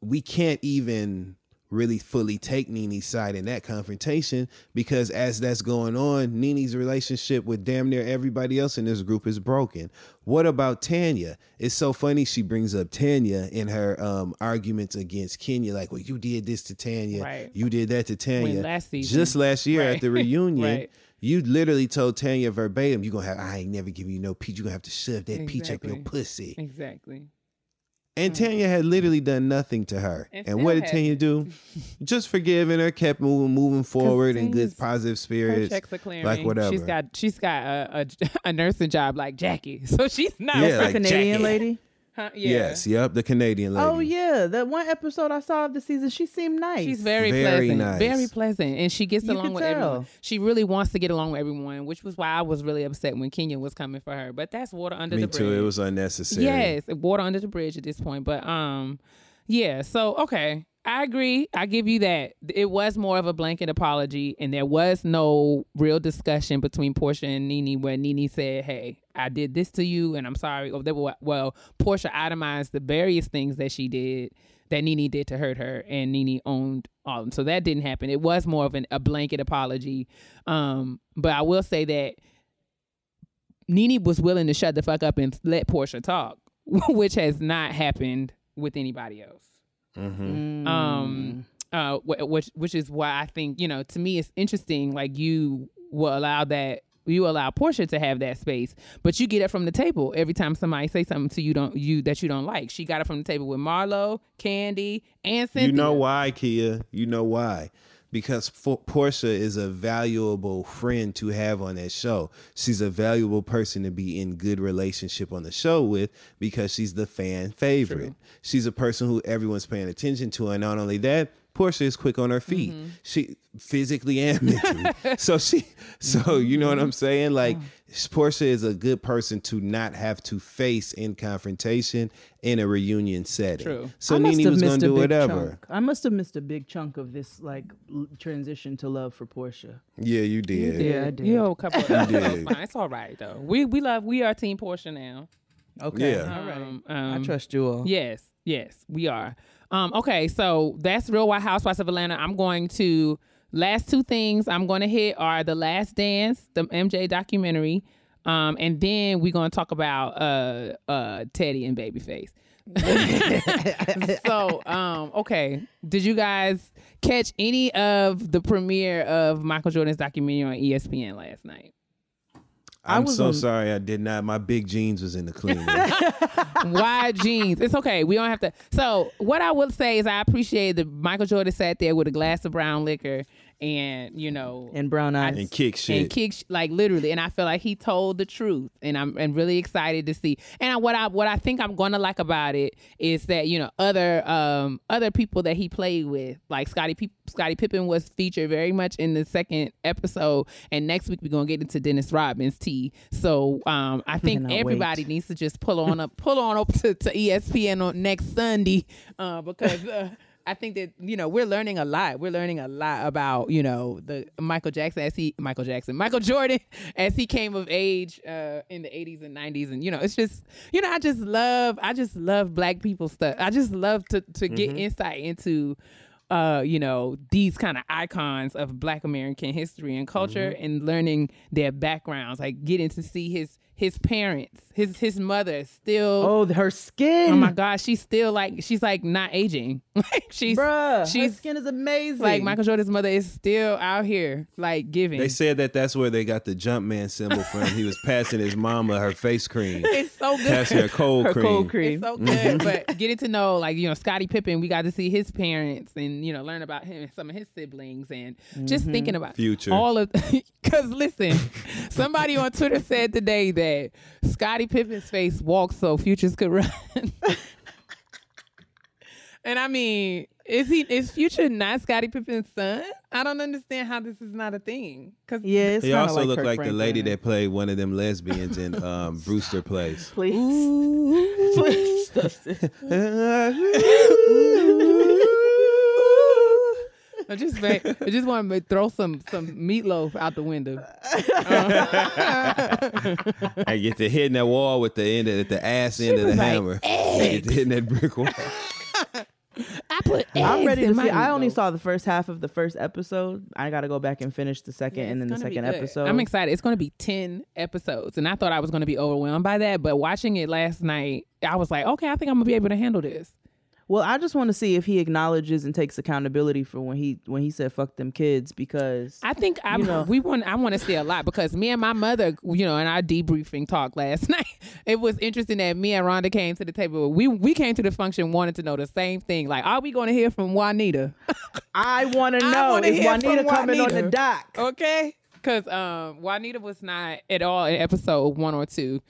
C: we can't even really fully take Nene's side in that confrontation because as that's going on, Nene's relationship with damn near everybody else in this group is broken. What about Tanya? It's so funny she brings up Tanya in her um, arguments against Kenya, like, well, you did this to Tanya,
B: Right.
C: you did that to Tanya.
B: last season-
C: Just last year
B: Right.
C: at the reunion,
B: Right.
C: you literally told Tanya verbatim, you're gonna have I ain't never giving you no peach. you're gonna have to shove that peach up your pussy.
B: Exactly.
C: And mm-hmm. Tanya had literally done nothing to her.
B: And
C: And, what did
B: has.
C: Tanya do? Just forgiving her, kept moving, moving forward in good
B: Tanya's-
C: positive
B: Her
C: spirits.
B: checks are clearing.
C: Like whatever.
B: She's got she's got a, a, a nursing job like Jackie, so she's not.
C: Yeah,
A: the
C: like
A: Canadian
C: Jackie.
A: lady.
B: Huh? Yeah.
C: Yes, yep, the Canadian lady.
A: Oh yeah, that one episode I saw of the season, she seemed nice.
B: She's very,
C: Very
B: pleasant,
C: nice.
B: very pleasant, and she gets
A: You
B: along
A: can
B: with
A: tell.
B: everyone. She really wants to get along with everyone, which was why I was really upset when Kenya was coming for her. But that's water under
C: Me
B: the bridge.
C: too. It was unnecessary.
B: Yes, water under the bridge at this point. But um, yeah. So okay, I agree. I give you that. It was more of a blanket apology, and there was no real discussion between Porsha and Nene where Nene said, "Hey, I did this to you, and I'm sorry." Or they were well, Porsha itemized the various things that she did that Nene did to hurt her, and Nene owned all of them. So that didn't happen. It was more of an, a blanket apology. Um, but I will say that Nene was willing to shut the fuck up and let Porsha talk, which has not happened with anybody else.
C: Mm-hmm.
B: Um, uh, which which is why I think you know to me it's interesting. Like you will allow that you allow Porsha to have that space, but you get it from the table every time somebody say something to you don't you that you don't like. She got it from the table with Marlo, Kandi, and Cynthia.
C: You know why, Keia? You know why? Because for Porsha is a valuable friend to have on that show. She's a valuable person to be in good relationship on the show with because she's the fan favorite. She's a person who everyone's paying attention to, and not only that, Porsha is quick on her feet.
B: Mm-hmm.
C: She physically and mentally. so she, so you know what I'm saying? Like Porsha is a good person to not have to face in confrontation in a reunion setting.
B: True.
C: So
A: I must
C: Nene
A: have
C: was
A: missed
C: gonna
A: a
C: do
A: big
C: whatever.
A: chunk. I must have missed a big chunk of this like l- transition to love for Porsha.
C: Yeah, you did.
A: Yeah, I did.
B: You know, a couple. Of
C: did.
B: It's fine. It's all right though. We we love. We are Team Porsha now.
A: Okay.
C: Yeah.
A: All right.
B: Um,
A: I
B: um,
A: trust you all.
B: Yes, yes, we are. Um, okay, so that's Real White Housewives of Atlanta. I'm going to last two things I'm going to hit are the Last Dance, the MJ documentary, um, and then we're going to talk about uh, uh, Teddy and Babyface. so, um, okay, did you guys catch any of the premiere of Michael Jordan's documentary on ESPN last night?
C: I'm so
A: on-
C: sorry I did not. My big jeans was in the clean.
B: wide jeans. It's okay. We don't have to. So what I would say is I appreciate that Michael Jordan sat there with a glass of brown liquor and you know
A: And brown eyes.
C: and kick shit.
B: and kick sh- like literally and i feel like he told the truth and i'm and really excited to see and what i what i think i'm gonna like about it is that you know other um other people that he played with like scotty Pe- scottie pippen was featured very much in the second episode and next week we're gonna get into dennis rodman tea so um i think
A: Cannot
B: everybody
A: wait.
B: needs to just pull on up pull on up to, to espn on next sunday uh because uh I think that you know we're learning a lot. We're learning a lot about you know the Michael Jackson as he Michael Jackson Michael Jordan as he came of age uh, in the 80s and 90s, and you know it's just you know I just love I just love Black people stuff. I just love to to get insight into uh, you know, these kind of icons of Black American history and culture, and learning their backgrounds, like getting to see his his parents, his his mother still.
A: oh, her skin.
B: Oh my gosh, she's still like she's like not aging. like she's
A: Bruh, her
B: she's
A: skin is amazing.
B: like Michael Jordan's mother is still out here like giving.
C: They said that that's where they got the Jumpman symbol from. He was passing his mama her face cream,
B: it's so good.
C: passing her cold
A: her
C: cream.
A: cold cream.
B: It's so mm-hmm. good, but getting to know like you know Scottie Pippen, we got to see his parents and you know learn about him and some of his siblings and just mm-hmm. thinking about
C: Future.
B: all of because listen, somebody on Twitter said today that Scottie Pippen's face walks so futures could run. and I mean, is he is Future not Scottie Pippen's son? I don't understand how this is not a thing. Cause
A: Yeah, it's
C: He also
A: like
C: looked
A: Kirk
C: like the lady that played one of them lesbians in um, Brewster Place.
A: Please.
B: Ooh.
A: Please, Dustin.
B: I just make, I just want to throw some some meatloaf out the window.
C: I get to hitting that wall with the end of the ass end of the
B: like,
C: hammer. I get to hitting that brick wall.
B: I put
A: I'm ready to see. I only
B: meatloaf.
A: saw the first half of the first episode. I got to go back and finish the second,
B: Yeah,
A: and then the second episode.
B: I'm excited. It's going to be 10 episodes. And I thought I was going to be overwhelmed by that. But watching it last night, I was like, okay, I think I'm going to be able to handle this.
A: Well, I just want to see if he acknowledges and takes accountability for when he when he said "fuck them kids" because
B: I think I
A: You know.
B: we want I want to see a lot because me and my mother, you know, in our debriefing talk last night, it was interesting that me and Rhonda came to the table. We we came to the function wanting to know the same thing. Like, are we going to hear from Juanita?
A: I want to know is Juanita coming on the dock?
B: okay, because um, Juanita was not at all in episode one or two.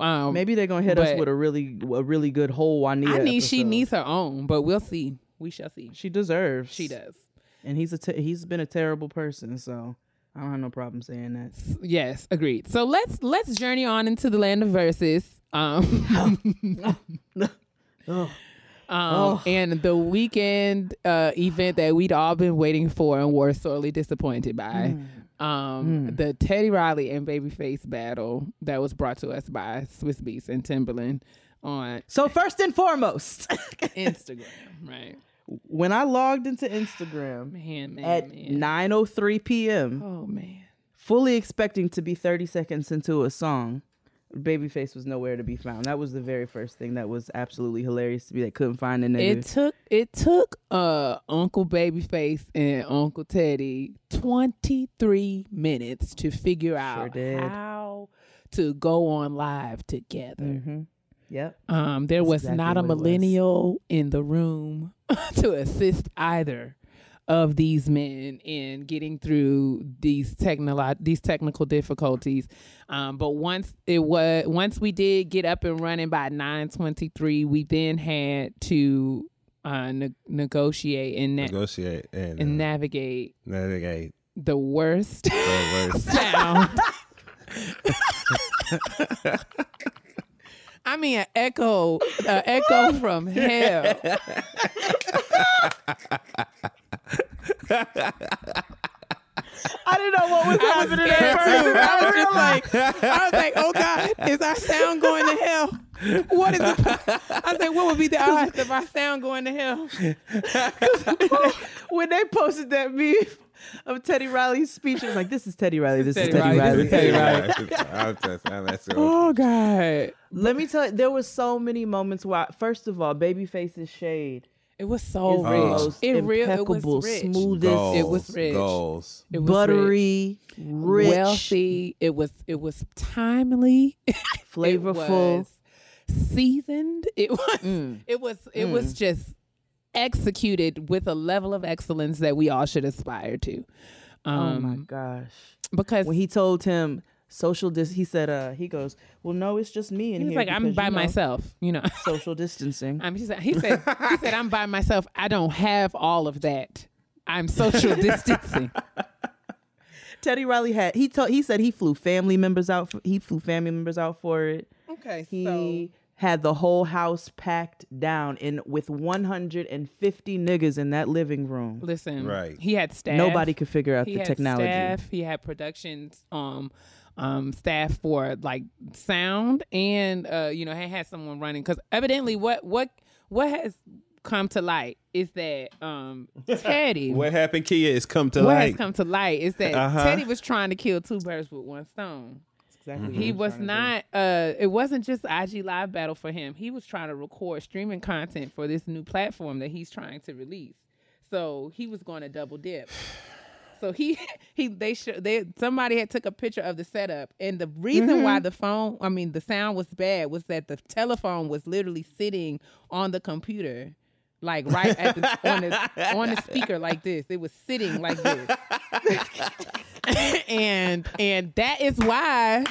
B: Um,
A: Maybe they're gonna hit us with a really a really good whole Juanita.
B: I need she needs her own, but we'll see. We shall see.
A: She deserves.
B: She does.
A: and he's a te- he's been a terrible person. So I don't have no problem saying that.
B: Yes, agreed. So let's let's journey on into the land of verses. Um, um and the weekend uh event that we'd all been waiting for and were sorely disappointed by. Um the Teddy Riley and Babyface battle that was brought to us by Swizz Beatz and Timberland on
A: So first and foremost,
B: Instagram, right?
A: when I logged into Instagram
B: Man, man,
A: at
B: man.
A: 9:03 p.m.,
B: Oh man.
A: fully expecting to be 30 seconds into a song, Babyface was nowhere to be found. That was the very first thing that was absolutely hilarious to me. They couldn't find the nigga.
B: It took it took uh Uncle Babyface and Uncle Teddy 23 minutes to figure out how to go on live together.
A: hmm Yep.
B: Um there
A: That's
B: was
A: exactly
B: not a millennial in the room to assist either of these men in getting through these technolo- these technical difficulties. Um, but once it was once we did get up and running by 9:23, we then had to uh, ne- negotiate and, na-
C: Negotiate and,
B: and
C: uh,
B: navigate
C: navigate.
B: the worst
C: the worst.
B: sound. I mean, an echo, an echo from hell.
A: I didn't know what was
B: I
A: happening
B: scared
A: at
B: too.
A: first.
B: I was just like, I was like, oh God, is our sound going to hell? what is it? I said, what would be the odds of our sound going to hell?
A: when they posted that meme of Teddy Riley's speech, it was like, "This is Teddy Riley. This,
B: Teddy
A: is Teddy
B: Riley,
A: Riley."
B: this Teddy Riley.
C: Just, I'm messing with
B: Oh God,
A: Let me tell you, there was so many moments where, first of all, Babyface's shade
B: it was so
A: is
B: rich.
A: most
B: it real, it
A: impeccable,
B: was rich.
A: smoothest,
C: goals,
B: It was rich.
C: Goals.
B: It was
A: buttery, rich,
B: wealthy. It was it was timely.
A: flavorful.
B: It was seasoned. It was
A: Mm.
B: it was it was just executed with a level of excellence that we all should aspire to.
A: oh
B: Um,
A: my gosh!
B: because
A: When he told him social dis, he said, "Uh, he goes, well, no, it's just me in
B: he was
A: here."
B: like, I'm by
A: you know,
B: myself, you know.
A: Social distancing.
B: Um, he said, he said, he said, I'm by myself. I don't have all of that. I'm social distancing.
A: Teddy Riley had he told he said he flew family members out. For, he flew family members out for it.
B: Okay,
A: He had the whole house packed down in with 150 niggas in that living room.
B: listen,
C: Right.
B: He had staff.
A: Nobody could figure out
B: he
A: the
B: had
A: technology.
B: Staff, he had productions, um, um, staff for like sound, and uh, you know, he had someone running because evidently, what what what has come to light is that um, Teddy.
C: What happened, Keia, is come to
B: what
C: light.
B: has come to light is that
C: Uh-huh.
B: Teddy was trying to kill two birds with one stone.
A: Exactly.
B: He was not. Uh, it wasn't just IG live battle for him. He was trying to record streaming content for this new platform that he's trying to release. So he was going to double dip. So he he they should they somebody had took a picture of the setup. And the reason mm-hmm. why the phone I mean the sound was bad was that the telephone was literally sitting on the computer like right at the on the on the speaker like this. It was sitting like this. And and that is why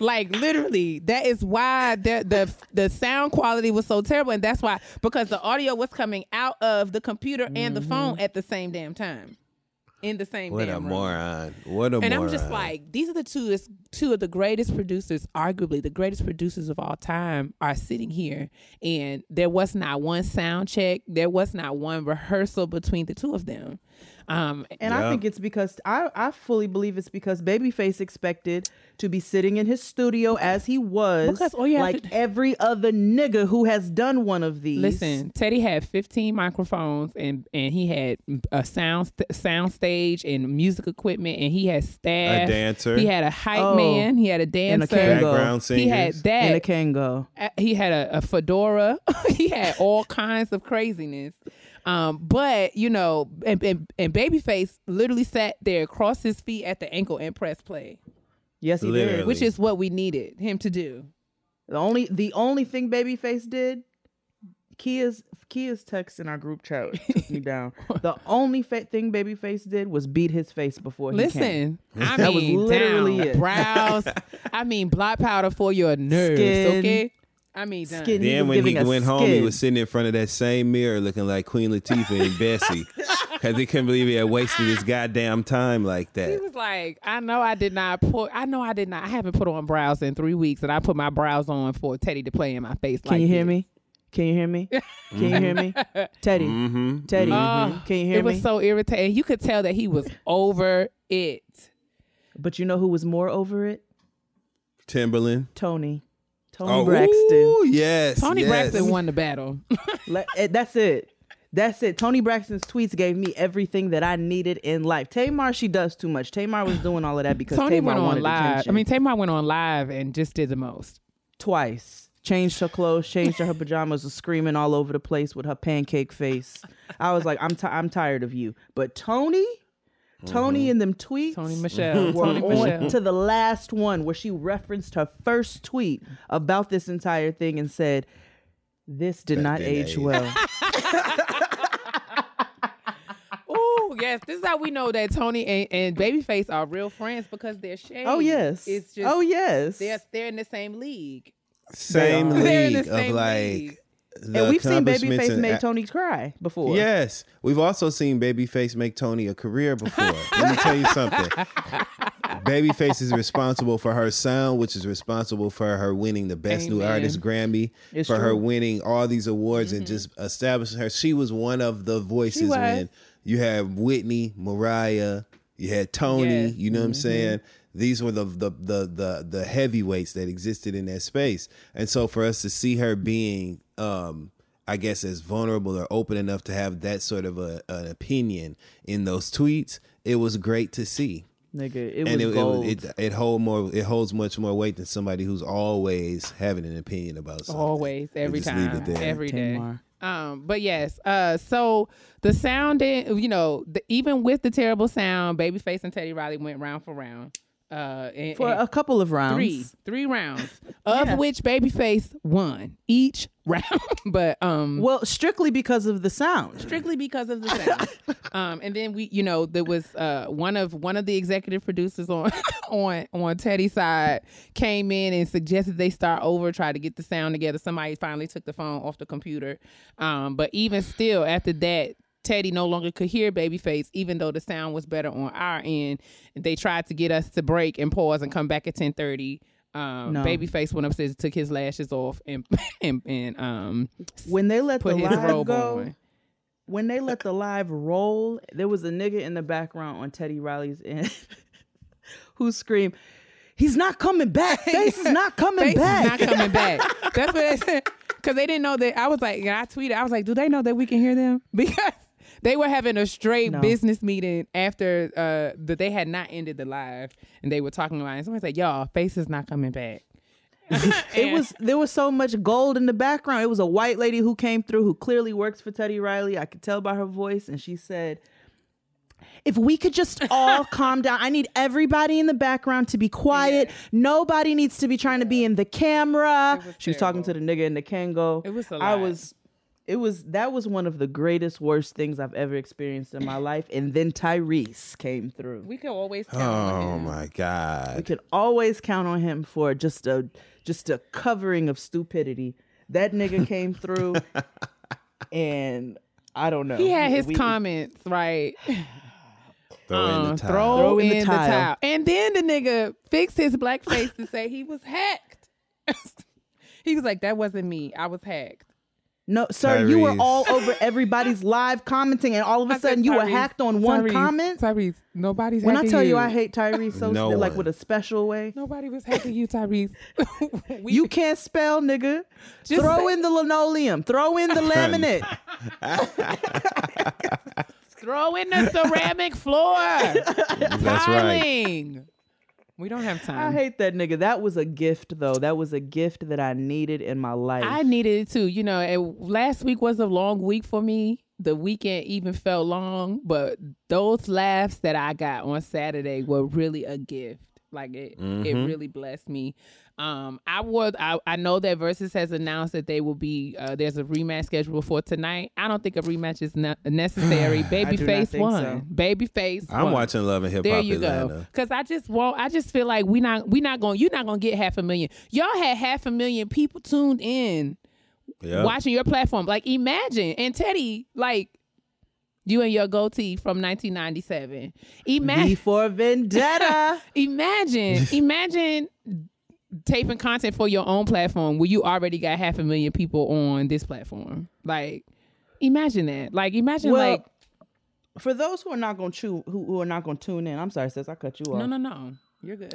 B: like literally that is why the the the sound quality was so terrible. And that's why because the audio was coming out of the computer and the phone mm-hmm. at the same damn time in the same
C: What a
B: room.
C: moron. What a moron.
B: And
C: moron.
B: I'm just like, these are the two is two of the greatest producers, arguably the greatest producers of all time, are sitting here, and there was not one sound check, there was not one rehearsal between the two of them. Um,
A: And I think it's because I, I fully believe it's because Babyface expected to be sitting in his studio as he was,
B: Because all you
A: like
B: to-
A: every other nigga who has done one of these.
B: Listen, Teddy had 15 microphones and and he had a sound st- sound stage and music equipment and he had staff.
C: A dancer.
B: He had a hype
A: Oh,
B: man. He had a
A: and
B: dancer.
A: a Kangol.
C: Background singers.
B: he had
A: in
B: that.
A: a
B: Kangol. He had a, a fedora. he had all kinds of craziness. Um, but you know, and, and and Babyface literally sat there, crossed his feet at the ankle, and press play,
A: Yes, he
C: Literally.
A: did.
B: which is what we needed him to do.
A: The only the only thing Babyface did, Keia's Keia's text in our group chat took me down. The only fa- thing Babyface did was beat his face before he came.
B: Listen, I
A: That was
B: mean,
A: literally
B: down,
A: it.
B: brows. I mean, blot powder for your nerves.
A: Skin.
B: Okay, I mean, done.
A: Skin.
C: Then
A: was
C: when he
A: giving a
C: went home, he was sitting in front of that same mirror looking like Queen Latifah and Bessie. Because he couldn't believe he had wasted his goddamn time like that.
B: He was like, I know I did not put. I know I did not. I haven't put on brows in three weeks, and I put my brows on for Teddy to play in my face. Like.
A: Can
B: like
A: you hear
B: this.
A: me? Can you hear me? Can you hear me? Teddy.
C: Mm-hmm.
A: Teddy.
B: Oh,
A: Can you hear me?
B: it was
A: me?
B: so irritating. You could tell that he was over it.
A: but you know who was more over it?
C: Timberland.
A: Toni. Toni
C: Oh,
A: Braxton.
C: ooh, yes.
B: Toni
C: yes.
B: Braxton won the battle.
A: Le- eh, that's it. That's it. Toni Braxton's tweets gave me everything that I needed in life. Tamar, she does too much. Tamar was doing all of that because
B: Toni
A: Tamar
B: went on live.
A: attention.
B: I mean, Tamar went on live and just did the most.
A: twice. Changed her clothes, changed her, her pajamas, was screaming all over the place with her pancake face. I was like, I'm ti I'm tired of you. But Toni, Toni
C: Mm-hmm.
A: in them tweets,
B: Toni Michelle.
A: were
B: Toni
A: on
B: Michelle.
A: to the last one where she referenced her first tweet about this entire thing and said, "This did not
C: didn't
A: age
C: age.
A: well."
B: Oh yes, this is how we know that Toni and, and Babyface are real friends because they're shades.
A: oh yes.
B: it's just
A: oh yes.
B: they're they're in the same league.
C: Same
B: They're in the
C: league of
B: same
C: like.
B: league.
A: And we've seen Babyface make Toni cry before.
C: Yes, we've also seen Babyface make Toni a career before. Let me tell you something. Babyface is responsible for her sound, which is responsible for her winning the Best New Artist Grammy,
A: It's
C: for her winning all these awards and mm-hmm. just establishing her. She was one of the voices when you have Whitney, Mariah, You had Toni.
B: Yes.
C: You know what I'm mm-hmm. saying? These were the, the the the the heavyweights that existed in that space, and so for us to see her being, um, I guess, as vulnerable or open enough to have that sort of a, an opinion in those tweets, it was great to see.
A: Nigga, it
C: and
A: was
C: it,
A: gold.
C: it, it it hold more it holds much more weight than somebody who's always having an opinion about something.
B: Always, every
C: just leave
B: time,
C: it there.
B: every day.
A: Tamar.
B: Um, but yes, uh, so the sound, in, you know, the, even with the terrible sound, Babyface and Teddy Riley went round for round. Uh, and,
A: For
B: and
A: a couple of rounds.
B: three, three rounds, of
A: Yeah.
B: which Babyface won each round. but um,
A: Well, strictly because of the sound.
B: strictly because of the sound. um, and then we, you know, there was uh, one of one of the executive producers on on on Teddy's side came in and suggested they start over, try to get the sound together. Somebody finally took the phone off the computer. Um, but even still, after that. Teddy no longer could hear Babyface, even though the sound was better on our end. They tried to get us to break and pause and come back at ten thirty. Um,
A: No.
B: Babyface went upstairs, took his lashes off, and and, and um,
A: When they let
B: put
A: the
B: his
A: live
B: robe
A: go,
B: on.
A: when they let the live roll, there was a nigga in the background on Teddy Riley's end who screamed, "He's not coming back. Face is not coming
B: Face
A: back."
B: is not coming back. That's what they said. Because they didn't know that. I was like, and I tweeted, I was like, do they know that we can hear them? Because they were having a straight
A: No.
B: business meeting after uh that they had not ended the live, and they were talking about it. And somebody said, y'all, face is not coming back.
A: it was there was so much gold in the background. It was a white lady who came through who clearly works for Teddy Riley. I could tell by her voice, and she said, "If we could just all calm down. I need everybody in the background to be quiet. Nobody needs to be trying to be in the camera."
B: was
A: She was talking to the nigga in the Kangol.
B: It was a
A: I
B: lot.
A: was. It was that was one of the greatest worst things I've ever experienced in my life. And then Tyrese came through.
B: We can always count on
C: Oh
B: him.
C: my god.
A: We
C: God!
A: could always count on him for just a just a covering of stupidity. That nigga came through, and I don't know.
B: He had his
A: We-
B: comments right.
C: Throw in
B: Uh,
C: the towel.
B: throw,
A: Throw
B: in,
A: in
B: the,
A: the
B: towel.
A: towel.
B: And then the nigga fixed his black face to say he was hacked. he was like, that wasn't me. I was hacked.
A: No, sir, you were all over everybody's live commenting, and all of a
B: I
A: sudden you were hacked on one
B: Tyrese,
A: comment.
B: Tyrese, nobody's
A: When I tell you,
B: you
A: I hate Tyrese so
C: No
A: like with a special way.
B: Nobody was hacking you, Tyrese. We-
A: You can't spell, nigga.
B: Just
A: Throw
B: say-
A: in the linoleum. Throw in the laminate.
B: throw in the ceramic floor.
C: That's right.
B: Tiling. We don't have time.
A: I hate that nigga. That was a gift, though. That was a gift that I needed in my life.
B: I needed it too. You know, and last week was a long week for me. The weekend even felt long, but those laughs that I got on Saturday were really a gift. Like it, it
C: Mhm.
B: really blessed me. Um, I would, I, I know that Verzuz has announced that they will be. Uh, there's a rematch scheduled for tonight. I don't think a rematch is ne- necessary. Babyface
A: think
B: won.
A: so.
B: Babyface.
C: I'm
B: won.
C: watching Love and Hip Hop.
B: There
C: Hop
B: you
C: Atlanta.
B: go. Cause I just want. I just feel like we not. We not going. You're not gonna get half a million. Y'all had half a million people tuned in
C: Yep.
B: watching your platform. Like imagine and Teddy, like you and your goatee from 1997. Imagine,
A: for Vendetta.
B: imagine, imagine taping content for your own platform where you already got half a million people on this platform. Like, imagine that. Like, imagine
A: well,
B: like
A: for those who are not going to chew, who, who are not going to tune in, I'm sorry, sis, I cut you off.
B: no, no, no. You're good.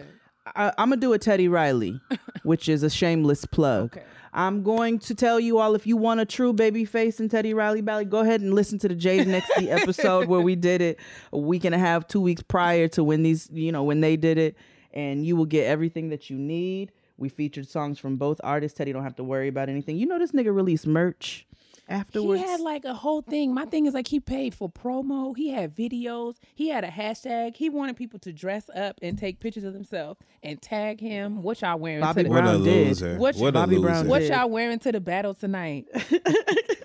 A: I, I'm gonna do a Teddy Riley, which is a shameless plug.
B: Okay.
A: I'm going to tell you all if you want a true Babyface in Teddy Riley Valley, go ahead and listen to the Jade Nexty episode where we did it a week and a half, two weeks prior to when these, you know, when they did it, and you will get everything that you need. We featured songs from both artists. Teddy don't have to worry about anything. You know, this nigga released merch afterwards.
B: He had like a whole thing. My thing is like he paid for promo. He had videos. He had a hashtag. He wanted people to dress up and take pictures of themselves and tag him. What y'all wearing?
A: Bobby
B: to the,
C: What a
A: Brown did.
C: loser.
B: What
C: What a
A: Bobby
C: loser.
A: Brown
B: What y'all wearing to the battle tonight?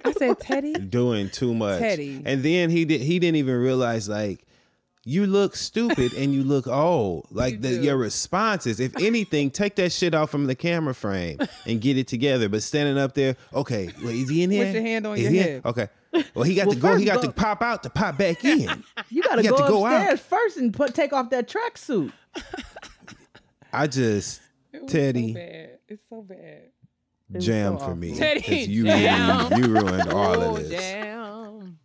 B: I said, Teddy.
C: doing too much.
B: Teddy.
C: And then he did he didn't even realize like you look stupid and you look old. Like the,
B: do.
C: your responses. If anything, take that shit off from the camera frame and get it together. But standing up there, okay, well, is he in here?
B: Put your hand on
C: Is
B: your
C: he in? Okay. Well, he got
A: Well,
C: to go. He got
A: go-
C: to pop out to pop back in.
A: you gotta
C: you
A: go
C: have to go out.
A: first and put take off that tracksuit.
C: I just
B: It was
C: Teddy.
B: So bad. It's so bad.
A: was
C: jam
A: so
C: for me.
B: Teddy,
C: 'Cause you
B: jam.
C: ruined, you ruined all
B: oh,
C: of this.
B: damn.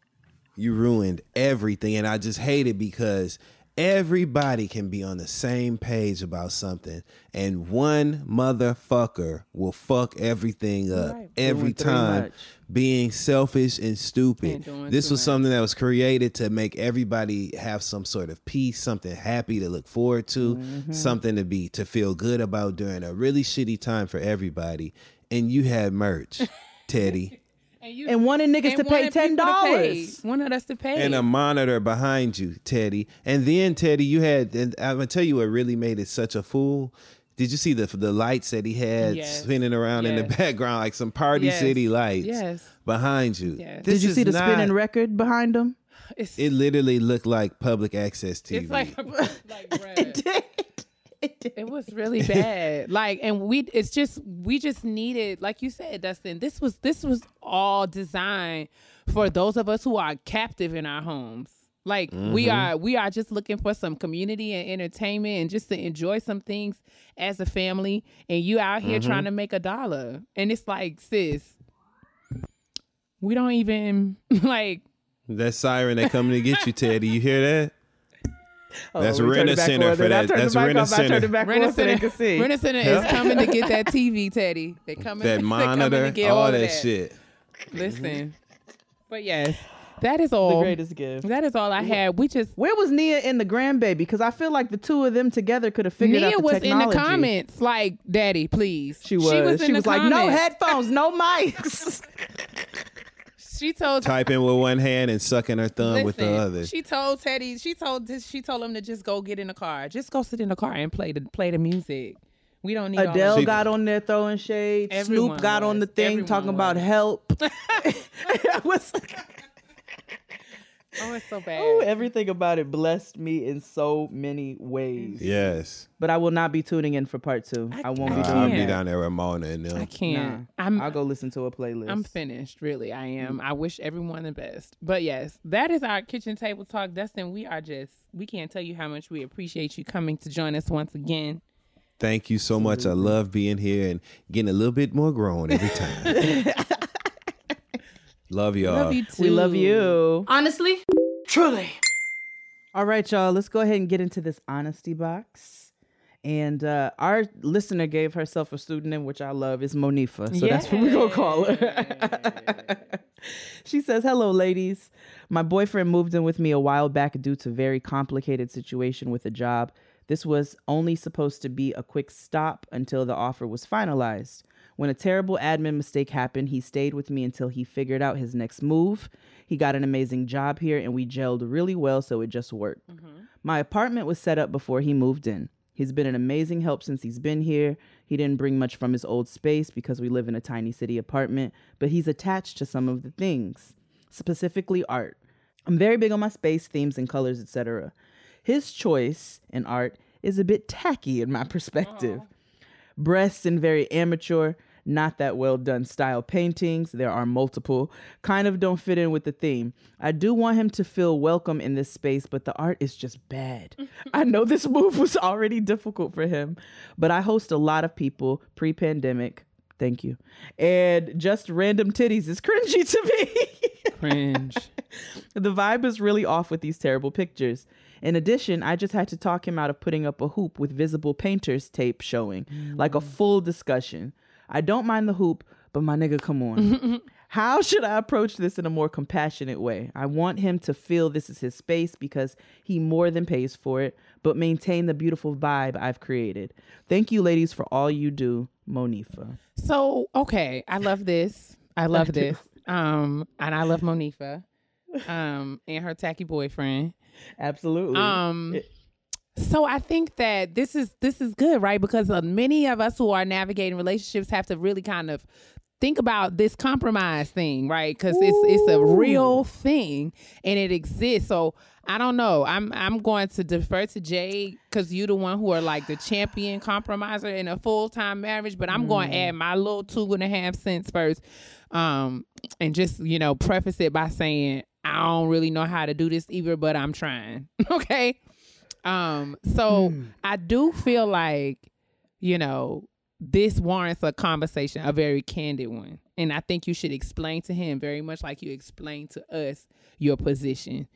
C: You ruined everything and i just hate it because Everybody can be on the same page about something, and one motherfucker will fuck everything up
B: Right.
C: every time, being selfish and stupid. This was
B: much.
C: something that was created to make everybody have some sort of peace, something happy to look forward to,
B: Mm-hmm.
C: something to be to feel good about during a really shitty time for everybody. And you had merch, Teddy.
B: And, you,
A: And wanted niggas to pay
B: wanted people to pay.
A: $10.
B: Wanted us to pay.
C: and a monitor behind you, Teddy. And then Teddy, you had. And I'm gonna tell you what really made it such a fool. Did you see the the lights that he had
B: Yes.
C: spinning around in the background like some Party
B: Yes.
C: City lights
B: Yes.
C: behind you?
B: Yes.
A: Did you see the
C: not-
A: spinning record behind him?
C: It literally looked like public access TV.
B: it's like, like
A: It did.
B: It was really bad. Like, and we, it's just, we just needed, like you said, Dustin. This was, this was all designed for those of us who are captive in our homes. Like we mm-hmm. are, we are just looking for some community and entertainment, and just to enjoy some things as a family. And you out here mm-hmm. trying to make a dollar, and it's like, sis, we don't even like.
C: that siren that coming to get you, Teddy. You hear that? Oh, that's
A: we Rent-A-Center
C: for that- that's
A: the mic
C: Rena
A: off, I turned
C: Center.
B: Rena
A: on so they
B: Center. Rent-A-Center is coming to get that TV, Teddy. They coming.
C: That
B: they coming to get
C: all
B: of
C: that shit.
B: Listen, mm-hmm. but yes, that is all.
A: the greatest gift.
B: That is all I had. We just
A: Where was Nia in the grandbaby? Because I feel like the two of them together could have figured
B: Nia
A: out the city.
B: Nia was in the comments like, "Daddy, please."
A: She was.
B: She was, in the
A: like, no headphones, no mics.
B: She told.
C: Teddy Typing with one hand and sucking her thumb with the other.
B: She told Teddy. She told. She told him to just go get in the car. Just go sit in the car and play the play the music. We don't need all
A: Adele
B: of
A: got on there throwing shade.
B: Everyone
A: Snoop got on the thing
B: Everyone
A: talking about help. It was-
B: Oh, it's so bad.
A: Ooh, everything about it blessed me in so many ways.
C: yes.
A: But I will not be tuning in for part two. I, won't
B: I
A: be doing
C: I'll be down there with Mona and
B: I can't.
A: Nah,
B: I'm.
A: I'll go listen to a playlist.
B: I'm finished. Really, I am. Mm. I wish everyone the best. But yes, that is our kitchen table talk, Dustin. We are just. We can't tell you how much we appreciate you coming to join us once again.
C: Thank you so much. I love being here and getting a little bit more grown every time. love y'all.
B: Love you too.
A: we love you.
E: Honestly, truly.
A: All right, y'all. Let's go ahead and get into this honesty box. And uh, our listener gave herself a pseudonym, which I love, is Monifa. So that's what we're going to call her. she says, Hello, ladies. My boyfriend moved in with me a while back due to very complicated situation with a job. This was only supposed to be a quick stop until the offer was finalized. When a terrible admin mistake happened, he stayed with me until he figured out his next move. He got an amazing job here and we gelled really well, so it just worked. Mm-hmm. My apartment was set up before he moved in. He's been an amazing help since he's been here. He didn't bring much from his old space because we live in a tiny city apartment, but he's attached to some of the things, specifically art. I'm very big on my space, themes, and colors, etc. His choice in art is a bit tacky in my perspective. Oh. Breasts in very amateur, not that well done style paintings. There are multiple, kind of don't fit in with the theme. I do want him to feel welcome in this space, but the art is just bad. I know this move was already difficult for him, but I host a lot of people pre pandemic. Thank you. And just random titties is cringy to me.
B: Cringe.
A: The vibe is really off with these terrible pictures. In addition, I just had to talk him out of putting up a hoop with visible painter's tape showing, like a mm. full discussion. I don't mind the hoop, but my nigga, come on. How should I approach this in a more compassionate way? I want him to feel this is his space because he more than pays for it, but maintain the beautiful vibe I've created. Thank you, ladies, for all you do, Monifa.
B: So okay, I love this. I love this. Um, and I love Monifa, um, and her tacky boyfriend.
A: Absolutely.
B: Um, so I think that this is this is good, right? Because uh, many of us who are navigating relationships have to really kind of think about this compromise thing, right? Because it's it's a real thing and it exists. So I don't know. I'm I'm going to defer to Jay because you're the one who are like the champion compromiser in a full time marriage. But I'm going to add my little two and a half cents first, um, and just you know preface it by saying I don't really know how to do this either, but I'm trying. okay. Um, so I do feel like, you know, this warrants a conversation, a very candid one. And I think you should explain to him very much like you explained to us your position.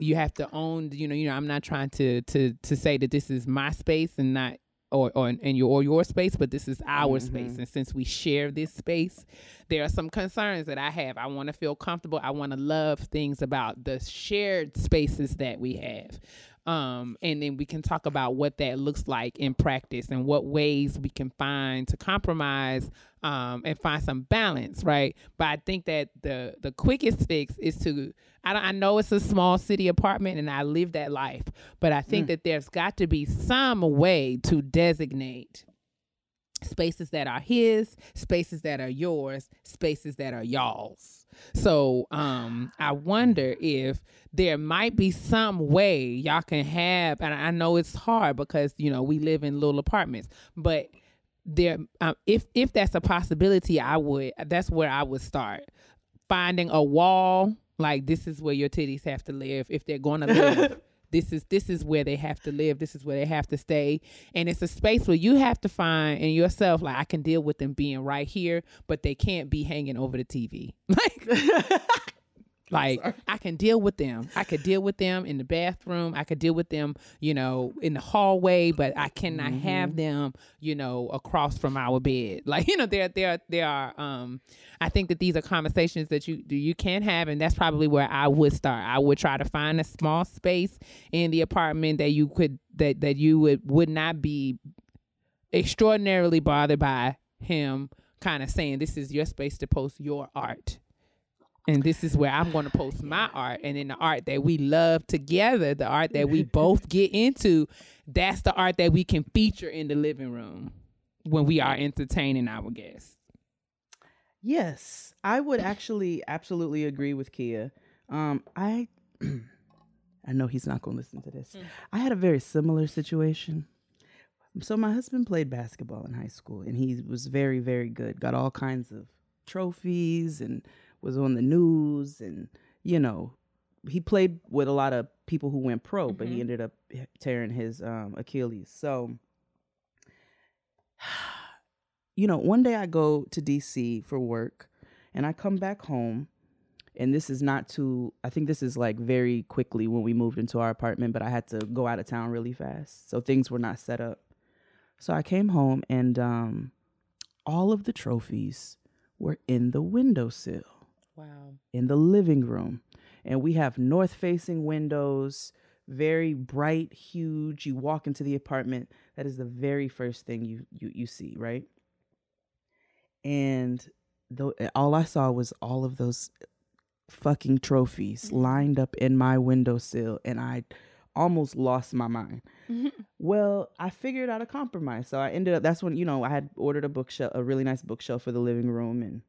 B: you have to own you know you know i'm not trying to to to say that this is my space and not or or in your or your space but this is our space. And since we share this space there are some concerns that i have. I want to feel comfortable. I want to love things about the shared spaces that we have um, and then we can talk about what that looks like in practice and what ways we can find to compromise um, and find some balance, right? But I think that the the quickest fix is to I, don't, I know it's a small city apartment and I live that life, but I think that there's got to be some way to designate spaces that are his, spaces that are yours, spaces that are y'all's. So um I wonder if there might be some way y'all can have and I know it's hard because you know we live in little apartments, but there um, if if that's a possibility, I would that's where I would start. Finding a wall like this is where your titties have to live if they're going to live this is this is where they have to live. This is where they have to stay. And it's a space where you have to find in yourself like i can deal with them being right here but they can't be hanging over the tv like like i can deal with them. I could deal with them in the bathroom. I could deal with them you know in the hallway but i cannot have them you know across from our bed. Like you know there there there are um i think that these are conversations that you you can have and that's probably where i would start. I would try to find a small space in the apartment that you could that that you would would not be extraordinarily bothered by him kind of saying this is your space to post your art and this is where I'm going to post my art. And in the art that we love together, the art that we both get into, that's the art that we can feature in the living room when we are entertaining our guests.
A: Yes, I would actually absolutely agree with Keia. Um, I I know he's not going to listen to this. I had a very similar situation. So my husband played basketball in high school, and he was very, very good. Got all kinds of trophies, and was on the news, and you know, he played with a lot of people who went pro, but he ended up tearing his um, Achilles. So you know, one day I go to DC for work and I come back home and this is not too I think this is like very quickly when we moved into our apartment, but I had to go out of town really fast. So things were not set up. So I came home and um all of the trophies were in the windowsill
B: Wow.
A: in the living room. And we have north facing windows, very bright, huge. You walk into the apartment, that is the very first thing you you, you see, right? And though eh, all I saw was all of those fucking trophies mm-hmm. lined up in my windowsill and I almost lost my mind. Well, I figured out a compromise. So I ended up that's when, you know, I had ordered a bookshelf, a really nice bookshelf for the living room and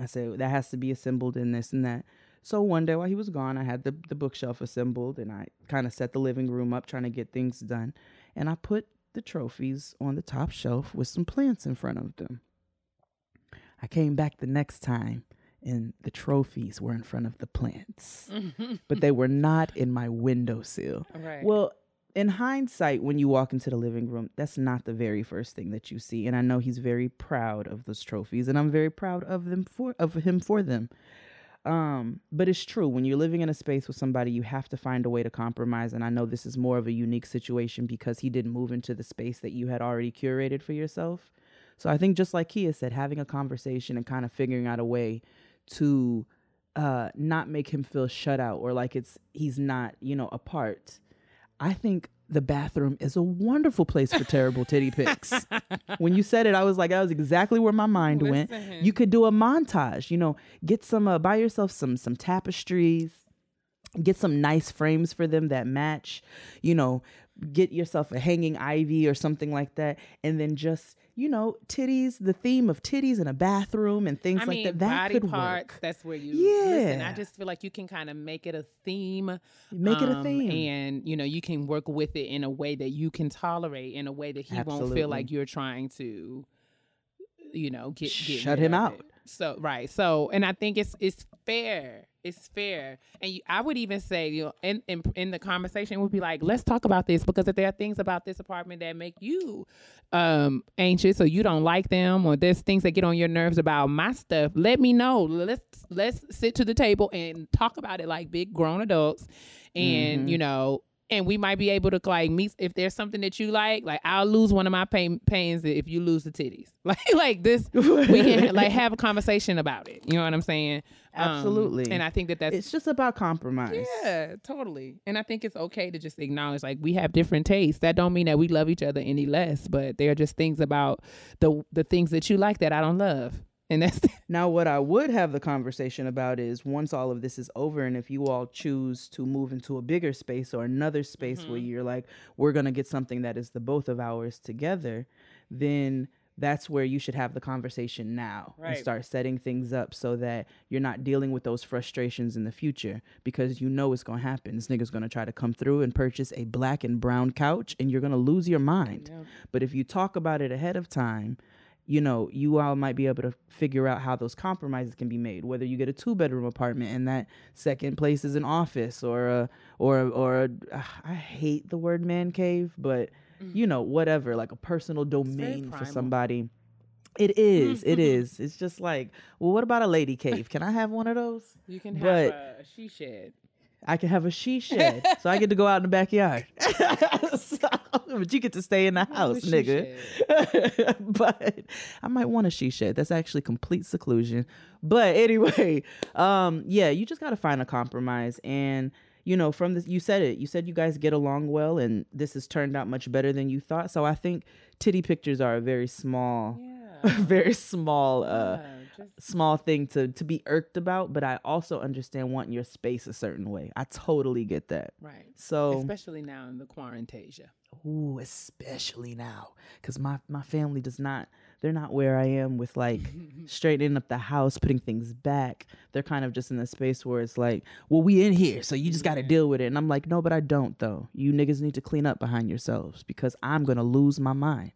A: I said that has to be assembled in this and that. So one day while he was gone, I had the, the bookshelf assembled and I kind of set the living room up trying to get things done. And I put the trophies on the top shelf with some plants in front of them. I came back the next time and the trophies were in front of the plants, but they were not in my windowsill.
B: Right.
A: Well, in hindsight, when you walk into the living room, that's not the very first thing that you see. And I know he's very proud of those trophies, and I'm very proud of them for of him for them. Um, but it's true when you're living in a space with somebody, you have to find a way to compromise. And I know this is more of a unique situation because he didn't move into the space that you had already curated for yourself. So I think just like Keia said, having a conversation and kind of figuring out a way to uh not make him feel shut out or like it's he's not, you know, apart. I think the bathroom is a wonderful place for terrible titty pics. when you said it, I was like, that was exactly where my mind went. You could do a montage, you know, get some, uh, buy yourself some some tapestries, get some nice frames for them that match, you know, get yourself a hanging ivy or something like that, and then just you know, titties, the theme of titties in a bathroom and things
B: I
A: like
B: mean,
A: that. That
B: body
A: could
B: parts.
A: work.
B: That's where you listen. I just feel like you can kind of make it a theme.
A: Make it a
B: um,
A: theme.
B: and you know you can work with it in a way that you can tolerate, in a way that he won't feel like you're trying to, you know, get, get
A: Shut him out.
B: it. So right. So and I think it's it's fair It's fair, and you, I would even say, you know, in, in in the conversation would be like, let's talk about this because if there are things about this apartment that make you um anxious or you don't like them or there's things that get on your nerves about my stuff, let me know. Let's let's sit to the table and talk about it like big grown adults, and you know. And we might be able to like meet if there's something that you like. Like I'll lose one of my pain, pains if you lose the titties. Like like this, we can like have a conversation about it. You know what I'm saying? Um,
A: Absolutely.
B: and I think that that's
A: It's just about compromise.
B: yeah, totally. And I think it's okay to just acknowledge like we have different tastes. That don't mean that we love each other any less, but there are just things about the the things that you like that I don't love. And that's
A: Now, what I would have the conversation about is once all of this is over, and if you all choose to move into a bigger space or another space where mm-hmm. you're like, we're going to get something that is the both of ours together, then that's where you should have the conversation now and start setting things up so that you're not dealing with those frustrations in the future because you know it's going to happen. This nigga's going to try to come through and purchase a black and brown couch and you're going to lose your mind. But if you talk about it ahead of time, you know, you all might be able to figure out how those compromises can be made. Whether you get a two bedroom apartment and that second place is an office or a or or a, I hate the word man cave, but mm. you know, whatever, like a personal domain for somebody. It is. it is. It's just like, well, what about a lady cave? Can I have one of those?
B: you can have
A: But-
B: a, a she shed.
A: I can have a she shed, so I get to go out in the backyard. So- but you get to stay in the house, nigga. but I might want a she shed. That's actually complete seclusion. But anyway, um, yeah, you just gotta find a compromise. And you know, from this, you said it. You said you guys get along well, and this has turned out much better than you thought. So I think titty pictures are a very small, very small. uh small thing to to be irked about but i also understand wanting your space a certain way i totally get that
B: Right.
A: so
B: Especially now in the quarantasia.
A: Ooh especially now because my my family does not they're not where i am with like straightening up the house putting things back. They're kind of just in the space where it's like well we in here so you just got to deal with it. And i'm like no but i don't though. You niggas need to clean up behind yourselves because i'm gonna lose my mind.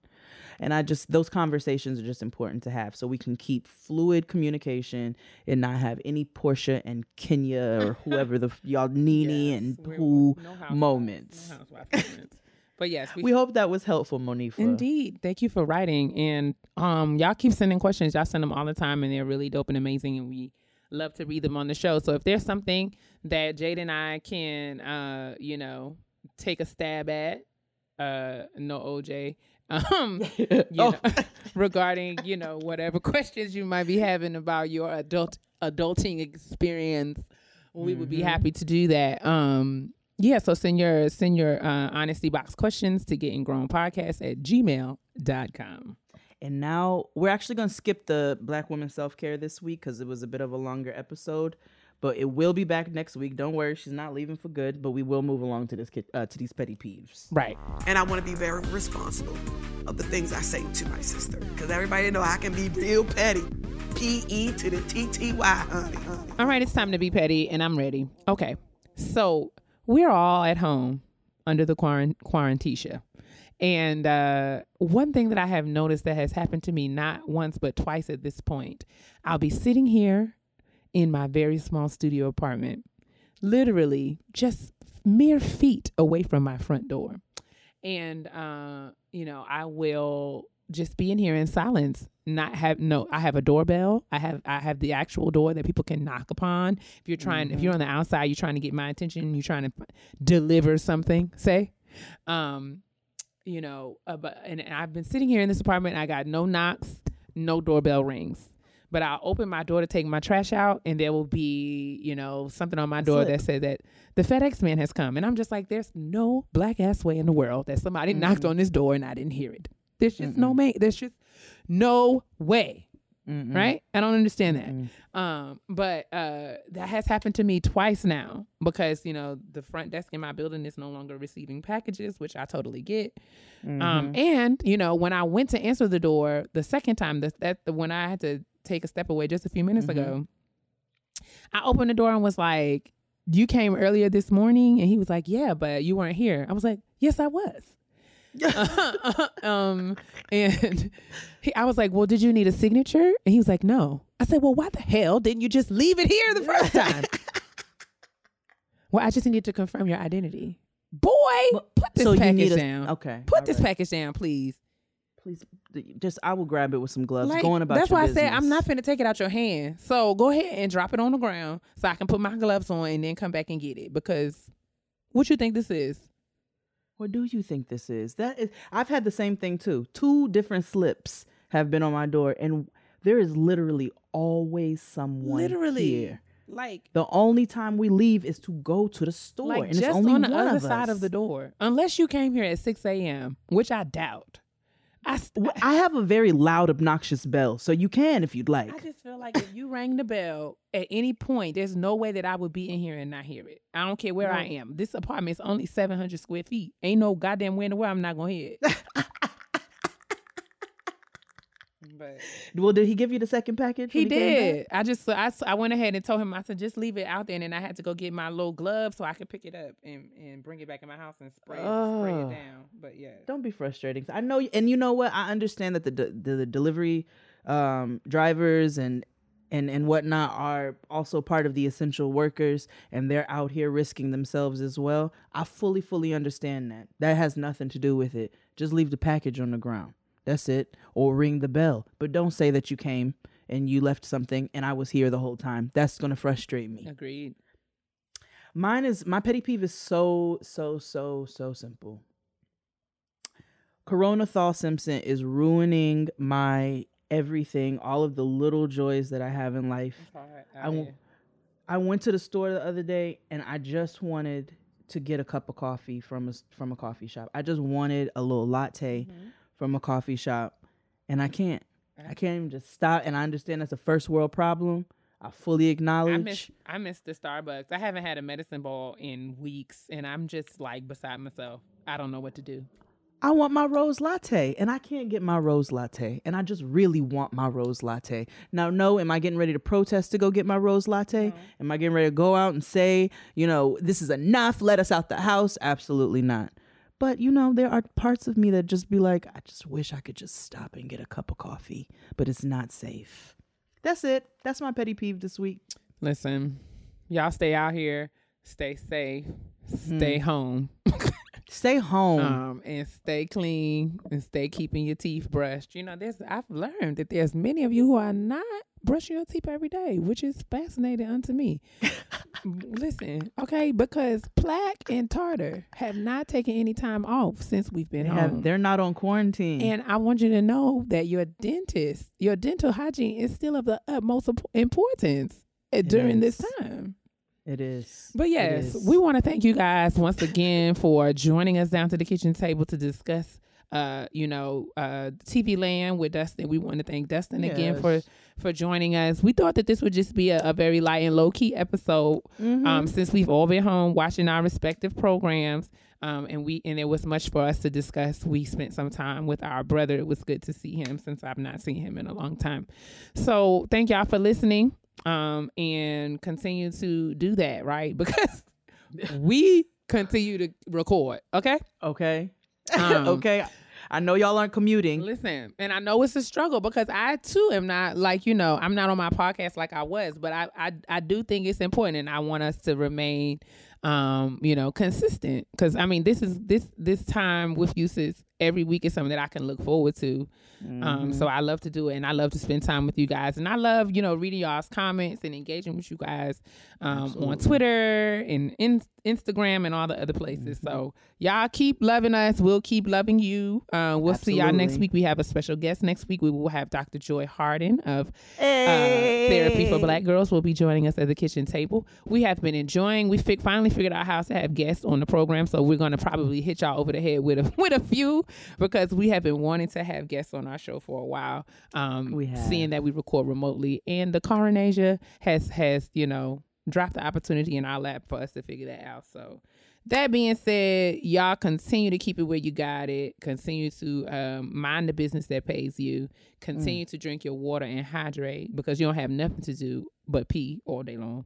A: And I just those conversations are just important to have so we can keep fluid communication and not have any Porsha and Kenya or whoever the y'all Nene
B: Yes,
A: and
B: no
A: moments.
B: no moments. But yes, we,
A: We hope that was helpful, Monifa.
B: Indeed. Thank you for writing. And um, y'all keep sending questions. Y'all send them all the time, and they're really dope and amazing. And we love to read them on the show. So if there's something that Jade and I can, uh, you know, take a stab at, uh, no OJ, um, you
A: Oh.
B: know, regarding you know whatever questions you might be having about your adult adulting experience, we would be happy to do that. Um, yeah, so send your send your uh, honesty box questions to getting grown podcast at gmail.com.
A: And now we're actually going to skip the Black Woman Self Care this week because it was a bit of a longer episode. But it will be back next week. Don't worry, she's not leaving for good. But we will move along to this uh, to these petty peeves.
B: Right.
F: and I want to be very responsible of the things I say to my sister. Because everybody know I can be real petty. P E to the T T Y, honey, honey.
B: All right, it's time to be petty, and I'm ready. Okay, so we're all at home under the quarant-. And uh, one thing that I have noticed that has happened to me not once but twice at this point, I'll be sitting here in my very small studio apartment, literally just mere feet away from my front door. And, uh, you know, I will just be in here in silence not have no i have a doorbell. I have i have the actual door that people can knock upon. If you're trying if you're on the outside you're trying to get my attention you're trying to deliver something say um you know uh, but and, and i've been sitting here in this apartment i got no knocks no doorbell rings. But i'll open my door to take my trash out and there will be you know something on my door that said that the fedex man has come. And i'm just like there's no black ass way in the world that somebody knocked on this door and i didn't hear it. There's just no way there's just no way. Right? I don't understand that. Um but uh that has happened to me twice now because you know the front desk in my building is no longer receiving packages which i totally get. Um and you know when i went to answer the door the second time that that the when i had to take a step away just a few minutes ago i opened the door and was like you came earlier this morning? And he was like yeah but you weren't here. I was like yes i was um, and he, I was like, "Well, did you need a signature?" And he was like, "No." I said, "Well, why the hell didn't you just leave it here the first time?" Well, I just need to confirm your identity. Boy,
A: But-
B: put this
A: so
B: package
A: a,
B: down.
A: Okay.
B: Put this
A: right.
B: package down, please.
A: Please, just I will grab it with some gloves.
B: Like,
A: Going about
B: that's why I said I'm
A: business.
B: not finna take it out your hand. So go ahead and drop it on the ground so I can put my gloves on and then come back and get it. Because what you think this is?
A: What do you think this is? That is, I've had the same thing too. Two different slips have been on my door, and there is literally always someone
B: Literally,
A: here.
B: like
A: The only time we leave is to go to the store,
B: like
A: and it's
B: just
A: only
B: on the
A: one
B: other
A: of
B: side of the door. Unless you came here at six a.m., which I doubt. I st-
A: I have a very loud, obnoxious bell, so you can if you'd like.
B: I just feel like if you rang the bell at any point, there's no way that I would be in here and not hear it. I don't care where I am. This apartment is only 700 square feet. Ain't no goddamn way in the world I'm not gonna hear it. but
A: well, did he give you the second package?
B: he
A: back?
B: did. I just I, I went ahead and told him I said just leave it out there, and then I had to go get my little glove so I could pick it up and, and bring it back in my house and spray it, spray
A: Oh.
B: it down. But yeah,
A: Don't be frustrating. I know, and you know what? I understand that the the, the delivery um, drivers and and and whatnot are also part of the essential workers, and they're out here risking themselves as well. I fully, fully understand that. That has nothing to do with it. Just leave the package on the ground. That's it, or ring the bell. But don't say that you came and you left something and I was here the whole time. That's gonna frustrate me.
B: agreed.
A: Mine is my petty peeve is so so so so simple. Corona Thaw Simpson is ruining my everything, all of the little joys that I have in life. I I went to the store the other day and I just wanted to get a cup of coffee from a from a coffee shop. I just wanted a little latte
B: Mm-hmm.
A: From a coffee shop, and I can't. I can't even just stop. And I understand that's a first world problem. I fully acknowledge.
B: I miss I miss the Starbucks. I haven't had a medicine ball in weeks, and I'm just like beside myself. I don't know what to do.
A: I want my rose latte and I can't get my rose latte. And I just really want my rose latte. Now, no, am I getting ready to protest to go get my rose latte? Am I getting ready to go out and say, you know, this is enough, let us out the house? Absolutely not. But, you know, there are parts of me that just be like, I just wish I could just stop and get a cup of coffee, but it's not safe. That's it. That's my petty peeve this week.
B: Listen, y'all stay out here, stay safe, stay mm-hmm. home,
A: Stay home.
B: um, and stay clean, and stay keeping your teeth brushed. You know, there's I've learned that there's many of you who are not brushing your teeth every day, which is fascinating unto me. Listen, okay, because Plaque and Tartar have not taken any time off since we've been
A: they
B: home.
A: have, they're not on quarantine.
B: And I want you to know that your dentist, your dental hygiene is still of the utmost importance uh, during this time.
A: It is.
B: But yes,
A: is.
B: we want to thank you guys once again for joining us down to the kitchen table to discuss uh, you know, uh TV land with Dustin. We want to thank Dustin again for for joining us. We thought that this would just be a, a very light and low key episode
A: Mm-hmm.
B: um, since we've all been home watching our respective programs. Um, and we and there was much for us to discuss. We spent some time with our brother. It was good to see him since I've not seen him in a long time. So thank y'all for listening. Um, and continue to do that, right? Because we continue to record. Okay.
A: Okay.
B: Um,
A: okay. I know y'all aren't commuting.
B: Listen, and I know it's a struggle because I too am not like you know I'm not on my podcast like I was, but I I, I do think it's important, and I want us to remain, um, you know, consistent because I mean this is this this time with you sis every week is something that I can look forward to. Um, so I love to do it, and I love to spend time with you guys, and I love you know reading y'all's comments and engaging with you guys um, on Twitter and in, Instagram and all the other places. So y'all keep loving us. We'll keep loving you. Uh, we'll see y'all next week. We have a special guest next week. We will have Dr. Joy Harden of uh, Therapy for Black Girls will be joining us at the kitchen table. We have been enjoying. We fi- finally figured out how to have guests on the program, so we're going to probably hit y'all over the head with a with a few because we have been wanting to have guests on our show for a while. Um,
A: We have.
B: seeing that we record remotely, and the Coronasia has has you know dropped the opportunity in our lap for us to figure that out. So That being said, y'all continue to keep it where you got it. Continue to um, mind the business that pays you. Continue to drink your water and hydrate because you don't have nothing to do but pee all day long.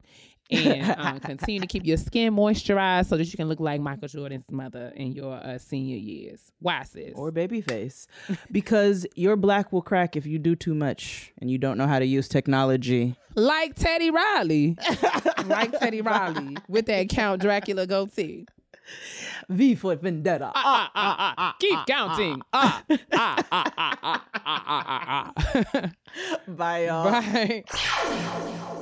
B: And um, continue to keep your skin moisturized so that you can look like Michael Jordan's mother in your uh, senior years. Why, sis?
A: or Babyface because your black will crack if you do too much and you don't know how to use technology.
B: like Teddy Riley. like Teddy Riley with that Count Dracula goatee.
A: V for vendetta.
B: ah, ah, ah. Keep counting. Ah, ah, ah, ah, ah, ah, ah, ah.
A: Bye, y'all.
B: Bye.